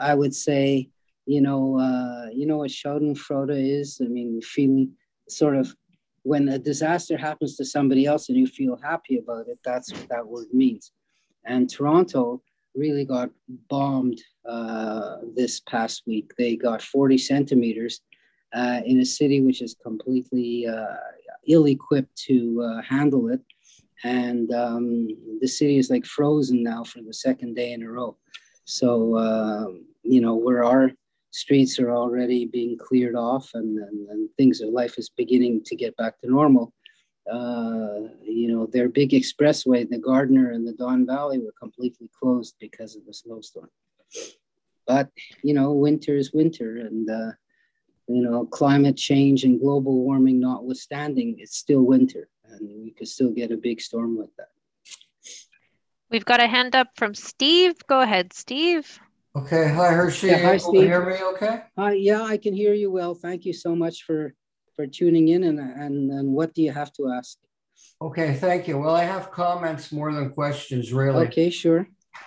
[SPEAKER 2] I would say you know, uh, you know what Schadenfreude is. I mean, feeling sort of when a disaster happens to somebody else and you feel happy about it. That's what that word means. And Toronto really got bombed uh, this past week. They got 40 centimeters uh, in a city which is completely uh, ill-equipped to uh, handle it. And um, the city is like frozen now for the second day in a row. So, uh, you know, where our streets are already being cleared off and, and, and things of life is beginning to get back to normal. Uh, you know, their big expressway, the Gardiner and the Don Valley were completely closed because of the snowstorm. But, you know, winter is winter and, uh, you know, climate change and global warming notwithstanding, it's still winter and we could still get a big storm like that.
[SPEAKER 1] We've got a hand up from Steve. Go ahead, Steve.
[SPEAKER 3] Okay, hi Hershey.
[SPEAKER 2] Yeah, hi, Steve.
[SPEAKER 3] you hear me okay?
[SPEAKER 2] Hi, yeah, I can hear you well. Thank you so much for for tuning in and and and what do you have to ask?
[SPEAKER 3] Okay, thank you. Well, I have comments more than questions, really.
[SPEAKER 2] Okay, sure.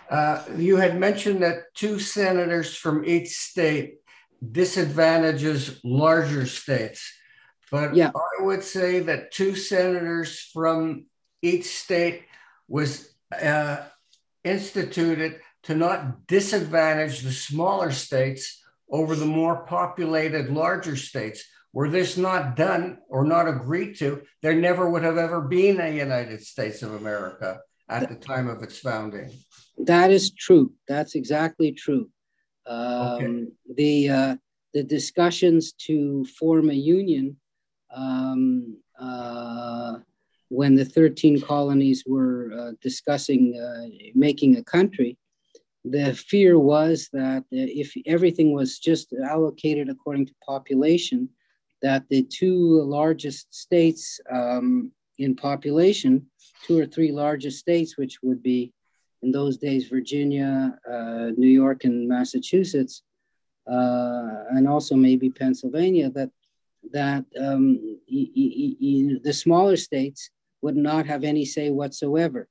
[SPEAKER 3] Uh, you had mentioned that two senators from each state disadvantages larger states, but yeah. I would say that two senators from each state was uh, instituted to not disadvantage the smaller states over the more populated larger states. Were this not done or not agreed to, there never would have ever been a United States of America at the time of its founding.
[SPEAKER 2] That is true. That's exactly true. Um, okay. The uh, the discussions to form a union um, uh, when the 13 colonies were uh, discussing uh, making a country, the fear was that if everything was just allocated according to population, that the two largest states um, in population, two or three largest states, which would be in those days Virginia, uh, New York, and Massachusetts, uh, and also maybe Pennsylvania, that that um, the smaller states would not have any say whatsoever.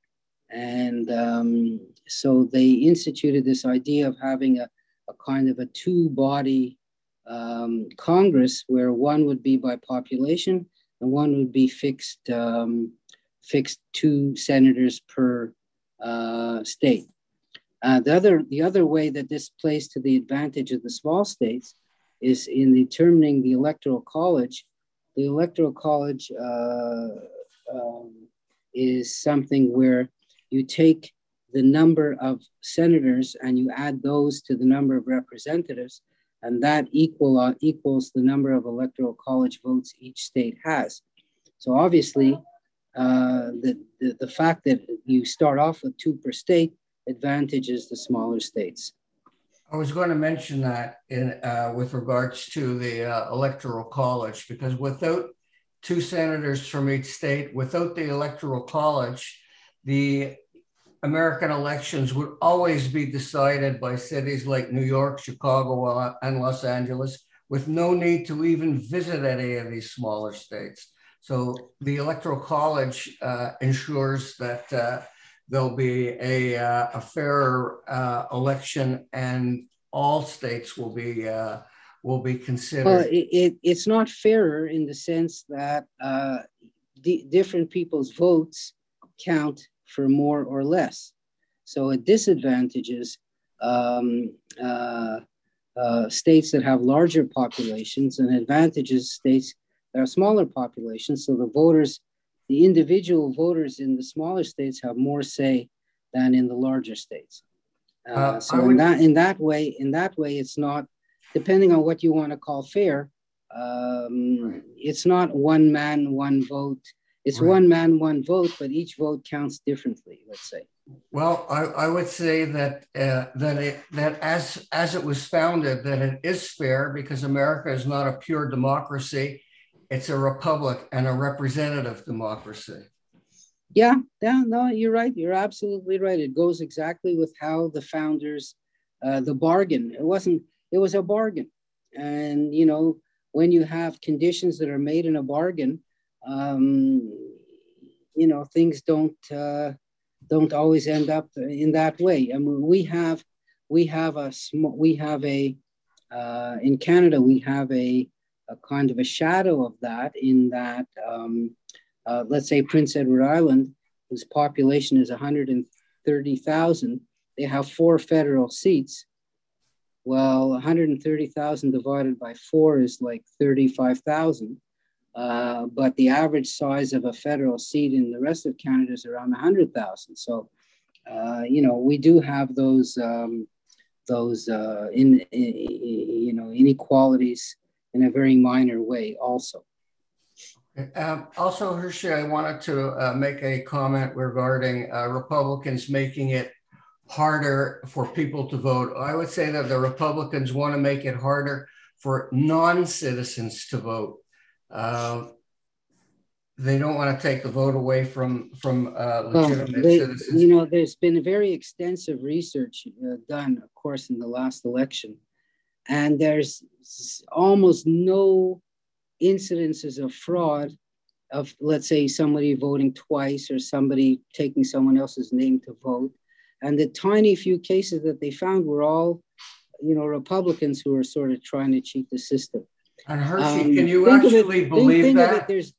[SPEAKER 2] And um, so they instituted this idea of having a, a kind of a two body um, Congress where one would be by population and one would be fixed, um, fixed two senators per uh, state. Uh, the, other, the other way that this plays to the advantage of the small states is in determining the electoral college. The electoral college uh, um, is something where you take the number of senators and you add those to the number of representatives, and that equal uh, equals the number of electoral college votes each state has. So obviously, uh, the, the, the fact that you start off with two per state advantages the smaller states.
[SPEAKER 3] I was going to mention that in uh, with regards to the uh, electoral college because without two senators from each state, without the electoral college, the American elections would always be decided by cities like New York, Chicago, and Los Angeles, with no need to even visit any of these smaller states. So the Electoral College uh, ensures that uh, there'll be a, uh, a fairer uh, election and all states will be uh, will be considered.
[SPEAKER 2] Well, it, it, it's not fairer in the sense that uh, different people's votes count for more or less. So it disadvantages um, uh, uh, states that have larger populations and advantages states that have smaller populations. So the voters, the individual voters in the smaller states have more say than in the larger states. Uh, uh so would... in that in that way, in that way, it's not depending on what you want to call fair. Um, right. It's not one man, one vote it's right. one man, one vote, but each vote counts differently. Let's say.
[SPEAKER 3] Well, I, I would say that uh, that it, that as as it was founded, that it is fair because America is not a pure democracy; it's a republic and a representative democracy.
[SPEAKER 2] Yeah, yeah, no, you're right. You're absolutely right. It goes exactly with how the founders, uh, the bargain. It wasn't. It was a bargain, and you know when you have conditions that are made in a bargain, um, you know things don't uh, don't always end up in that way. I mean, we have we have a small we have a uh, in Canada we have a, a kind of a shadow of that in that um, uh, let's say Prince Edward Island, whose population is 130,000, they have four federal seats. Well, 130,000 divided by four is like 35,000. Uh, but the average size of a federal seat in the rest of Canada is around 100,000. So, uh, you know, we do have those um, those uh, in, in, you know inequalities in a very minor way, also.
[SPEAKER 3] Um, also, Hershey, I wanted to uh, make a comment regarding uh, Republicans making it harder for people to vote. I would say that the Republicans want to make it harder for non citizens to vote. Uh, they don't want to take the vote away from from uh, legitimate well, they, citizens.
[SPEAKER 2] You know, there's been very extensive research uh, done, of course, in the last election, and there's almost no incidences of fraud of let's say somebody voting twice or somebody taking someone else's name to vote. And the tiny few cases that they found were all you know republicans who were sort of trying to cheat the system.
[SPEAKER 3] And Hershey, um, can you actually it, believe think, think that? There's,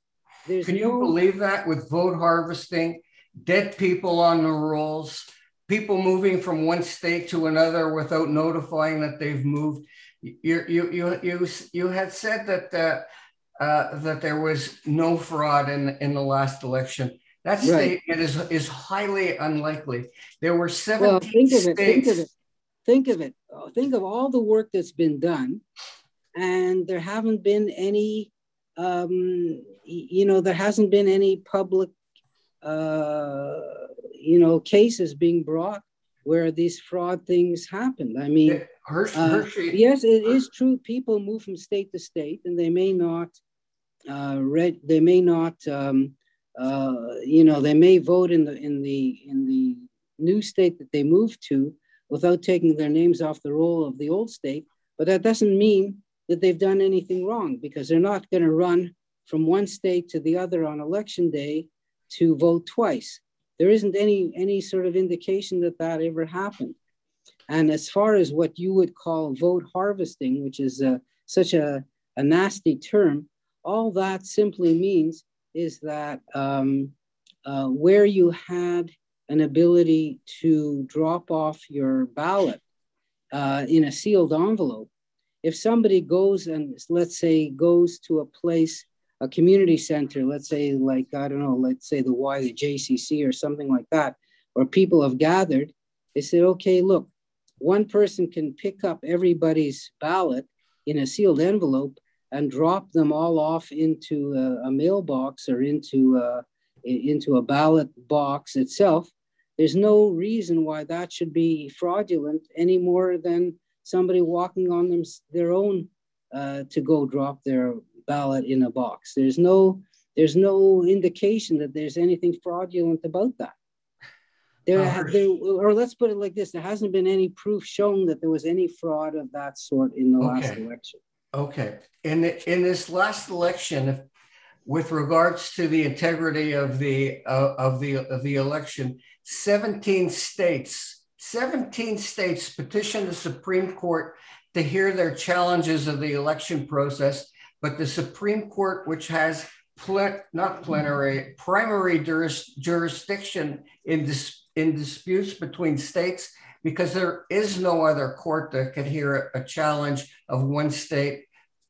[SPEAKER 3] there's can no... you believe that with vote harvesting, dead people on the rolls, people moving from one state to another without notifying that they've moved? You you you you you had said that uh, uh, that there was no fraud in in the last election. That statement right. is is highly unlikely. There were 17 well, think states. Of it, think of it
[SPEAKER 2] think of it. Think of all the work that's been done, and there haven't been any. Um, you know, there hasn't been any public, uh, you know, cases being brought where these fraud things happened. I mean, Hershey, uh, Hershey. yes, it is true. People move from state to state, and they may not uh, read. They may not, um, uh, you know, they may vote in the in the in the new state that they move to without taking their names off the roll of the old state. But that doesn't mean that they've done anything wrong because they're not going to run from one state to the other on election day to vote twice. There isn't any any sort of indication that that ever happened. And as far as what you would call vote harvesting, which is uh, such a, a nasty term, all that simply means is that um, uh, where you had an ability to drop off your ballot uh, in a sealed envelope, if somebody goes and let's say goes to a place, a community center, let's say like I don't know, let's say the Y, the JCC or something like that, where people have gathered, they said, okay, look, one person can pick up everybody's ballot in a sealed envelope and drop them all off into a, a mailbox or into a, into a ballot box itself. There's no reason why that should be fraudulent any more than somebody walking on them, their own uh, to go drop their ballot in a box. There's no there's no indication that there's anything fraudulent about that. There, there, or let's put it like this: there hasn't been any proof shown that there was any fraud of that sort in the okay. last election.
[SPEAKER 3] Okay. In the, in this last election, with regards to the integrity of the uh, of the of the election, 17 states 17 states petitioned the Supreme Court to hear their challenges of the election process, but the Supreme Court, which has pl- not plenary primary juris- jurisdiction in dis- in disputes between states, because there is no other court that could hear a challenge of one state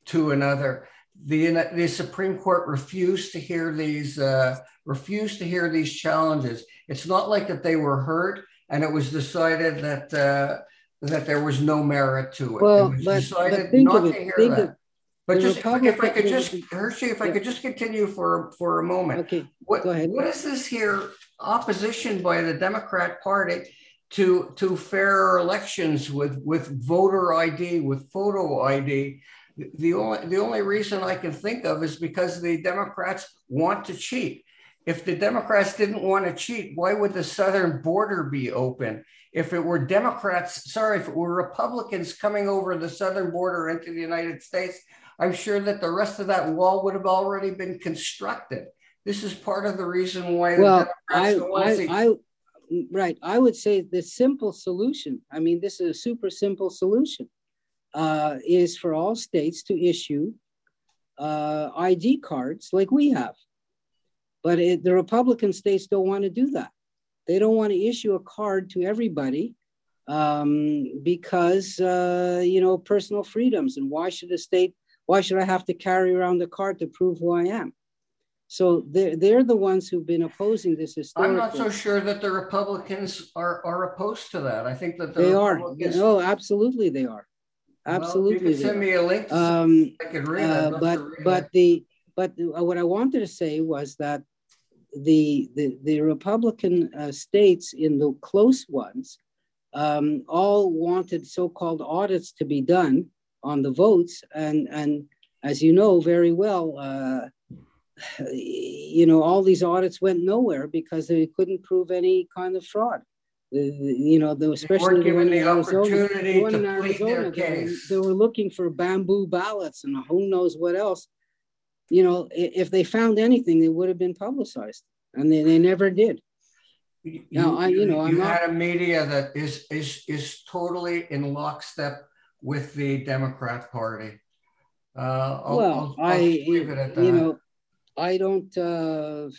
[SPEAKER 3] to another. The, the Supreme Court refused to hear these uh, refused to hear these challenges. It's not like that they were heard and it was decided that uh, that there was no merit to it.
[SPEAKER 2] Well,
[SPEAKER 3] it was
[SPEAKER 2] but, decided but not to hear that. Of,
[SPEAKER 3] but just if I could just Hershey, if I could just continue for for a moment.
[SPEAKER 2] Okay.
[SPEAKER 3] What,
[SPEAKER 2] Go ahead.
[SPEAKER 3] What is this here opposition by the Democrat Party to to fair elections with with voter ID, with photo ID? The only the only reason I can think of is because the Democrats want to cheat. If the Democrats didn't want to cheat, why would the southern border be open? If it were Democrats, sorry, if it were Republicans coming over the southern border into the United States, I'm sure that the rest of that wall would have already been constructed. This is part of the reason why
[SPEAKER 2] well, I, I, I, right. I would say the simple solution. I mean, this is a super simple solution. Uh, is for all states to issue uh, ID cards like we have. But it, the Republican states don't want to do that. They don't want to issue a card to everybody um, because, uh, you know, personal freedoms. And why should a state, why should I have to carry around the card to prove who I am? So they're, they're the ones who've been opposing this
[SPEAKER 3] I'm not so sure that the Republicans are, are opposed to that. I think that
[SPEAKER 2] the they are. No, absolutely they are. Absolutely. Well,
[SPEAKER 3] you can send me a link.
[SPEAKER 2] Um, I could read uh, but but it. the but what I wanted to say was that the the, the Republican uh, states in the close ones um, all wanted so-called audits to be done on the votes, and and as you know very well. Uh, you know, all these audits went nowhere because they couldn't prove any kind of fraud. The, you know, the, especially
[SPEAKER 3] the one in Arizona, the one in Arizona
[SPEAKER 2] they, they, were looking for bamboo ballots and who knows what else. You know, if they found anything, they would have been publicized, and they, they never did.
[SPEAKER 3] You, now, I, you know, I'm you not, had a media that is is is totally in lockstep with the Democrat Party.
[SPEAKER 2] Uh, I'll, well, I'll, I'll I, you know, I don't, uh,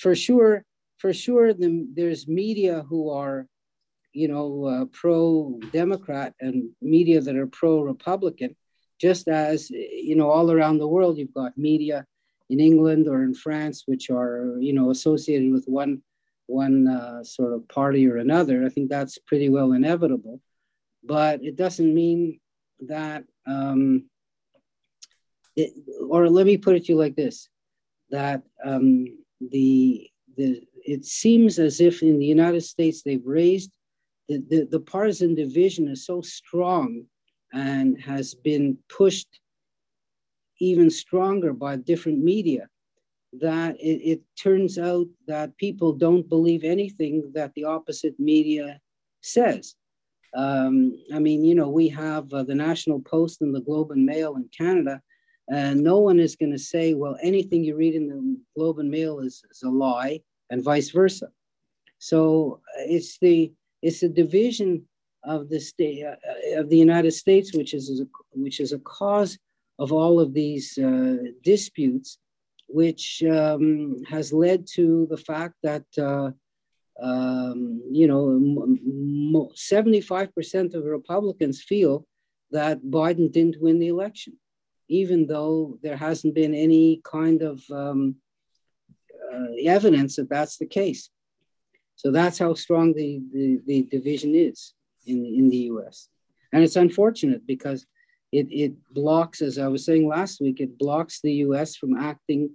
[SPEAKER 2] for sure for sure the, there's media who are you know uh, pro democrat and media that are pro republican just as you know all around the world you've got media in england or in france which are you know associated with one one uh, sort of party or another. I think that's pretty well inevitable but it doesn't mean that, um, it, or let me put it to you like this, that um, the, the, it seems as if in the United States they've raised, the, the, the partisan division is so strong and has been pushed even stronger by different media that it, it, turns out that people don't believe anything that the opposite media says. Um, I mean, you know, we have uh, the National Post and the Globe and Mail in Canada, and no one is going to say, well, anything you read in the Globe and Mail is, is a lie, and vice versa. So uh, it's the it's a division of the state uh, of the United States, which is a, which is a cause of all of these uh, disputes, which um, has led to the fact that uh, um, you know, 75% of Republicans feel that Biden didn't win the election, even though there hasn't been any kind of um, uh, evidence that that's the case. So that's how strong the, the, the, division is in, in the US. And it's unfortunate because it, it blocks, as I was saying last week, it blocks the US from acting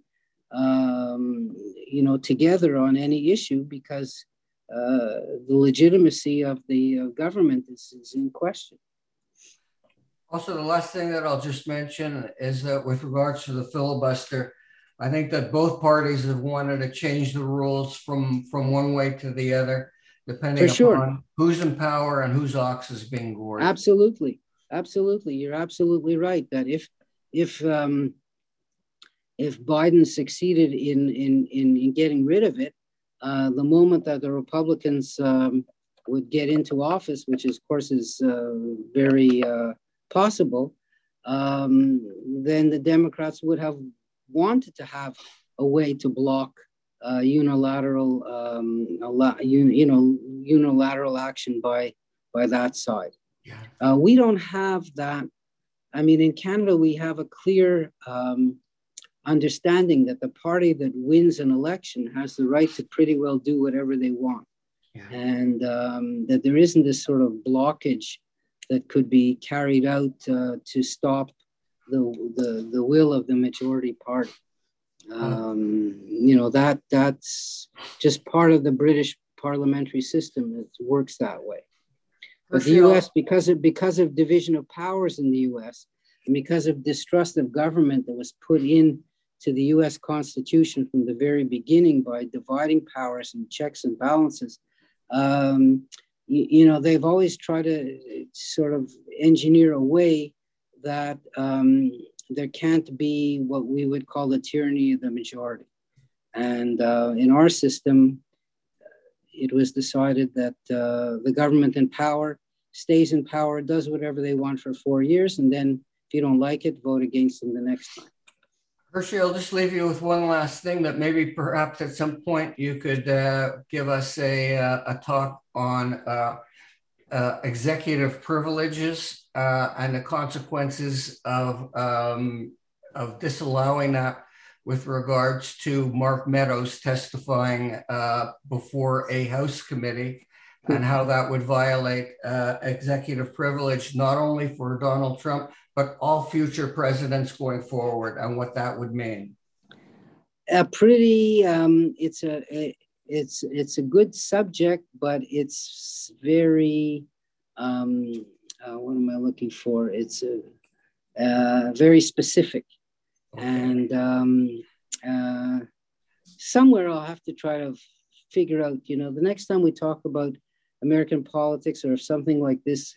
[SPEAKER 2] um, you know, together on any issue because uh, the legitimacy of the uh, government is, is in question.
[SPEAKER 3] Also, the last thing that I'll just mention is that with regards to the filibuster, I think that both parties have wanted to change the rules from, from one way to the other, depending For upon sure. who's in power and whose ox is being gored.
[SPEAKER 2] Absolutely, absolutely, you're absolutely right. That if if um, if Biden succeeded in in in, in getting rid of it, uh, the moment that the Republicans um, would get into office, which is, of course is uh, very uh, possible, um, then the Democrats would have wanted to have a way to block uh, unilateral, um, you know, unilateral action by by that side. Yeah. Uh, we don't have that. I mean, in Canada, we have a clear um, understanding that the party that wins an election has the right to pretty well do whatever they want. Yeah. And um, that there isn't this sort of blockage that could be carried out uh, to stop the, the, the will of the majority party. Um, you know, that that's just part of the British parliamentary system. It works that way. But the US, because of, because of division of powers in the US, and because of distrust of government that was put in to the US Constitution from the very beginning by dividing powers and checks and balances. Um, you, you, know, they've always tried to sort of engineer a way that um, there can't be what we would call the tyranny of the majority. And uh, in our system, it was decided that uh, the government in power stays in power, does whatever they want for four years, and then if you don't like it, vote against them the next time.
[SPEAKER 3] Hershey, I'll just leave you with one last thing that maybe perhaps at some point you could uh, give us a, uh, a talk on uh, uh executive privileges uh, and the consequences of, um, of disallowing that with regards to Mark Meadows testifying before a House committee and how that would violate executive privilege, not only for Donald Trump, but all future presidents going forward and what that would mean?
[SPEAKER 2] A pretty, um, it's a, a, it's it's a good subject, but it's very, um, uh, what am I looking for? It's a, uh, very specific, okay. and um, uh, somewhere I'll have to try to figure out. You know, the next time we talk about American politics, or if something like this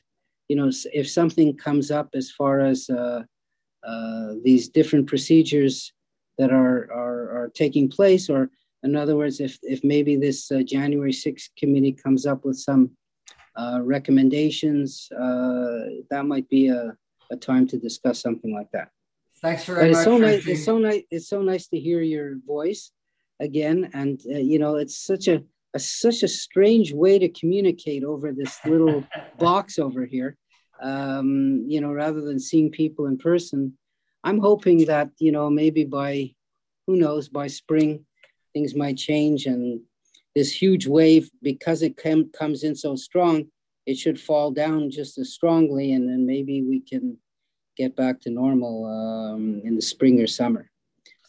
[SPEAKER 2] you know, if something comes up as far as uh, uh, these different procedures that are, are, are taking place, or in other words, if, if maybe this uh, January 6th committee comes up with some uh, recommendations, uh, that might be a, a time to discuss something like that.
[SPEAKER 3] Thanks very
[SPEAKER 2] but much. It's so, nice, it's so nice. It's so nice to hear your voice again, and uh, you know, it's such a a, such a strange way to communicate over this little box over here. Um, you know, rather than seeing people in person, I'm hoping that you know maybe by who knows by spring things might change and this huge wave because it com- comes in so strong it should fall down just as strongly, and then maybe we can get back to normal um, in the spring or summer.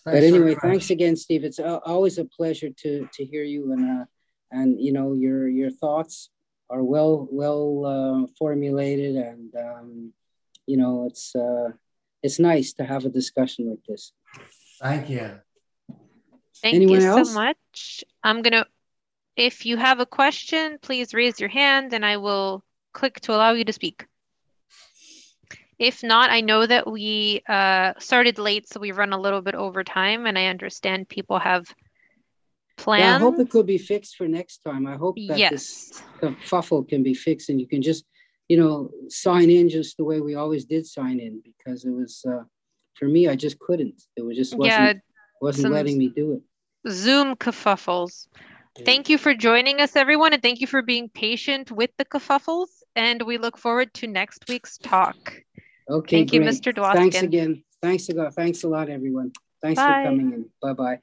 [SPEAKER 2] Thanks but anyway, thanks again, Steve. It's always a pleasure to to hear you and uh, and you know your your thoughts are well well uh, formulated and um, you know it's uh, it's nice to have a discussion like this.
[SPEAKER 3] Thank you.
[SPEAKER 1] Thank Anyone you else? so much. I'm gonna. If you have a question, please raise your hand, and I will click to allow you to speak. If not, I know that we uh, started late, so we run a little bit over time, and I understand people have plans. Yeah,
[SPEAKER 2] I hope it could be fixed for next time. I hope that yes. this kerfuffle can be fixed, and you can just, you know, sign in just the way we always did sign in, because it was uh, for me, I just couldn't. It was just wasn't yeah, wasn't letting me do it.
[SPEAKER 1] Zoom kerfuffles. Thank you for joining us, everyone, and thank you for being patient with the kerfuffles. And we look forward to next week's talk.
[SPEAKER 2] Okay.
[SPEAKER 1] Thank great. you, Mr. Dwoskin.
[SPEAKER 2] Thanks again. Thanks a lot. Thanks a lot, everyone. Thanks Bye. for coming in. Bye bye.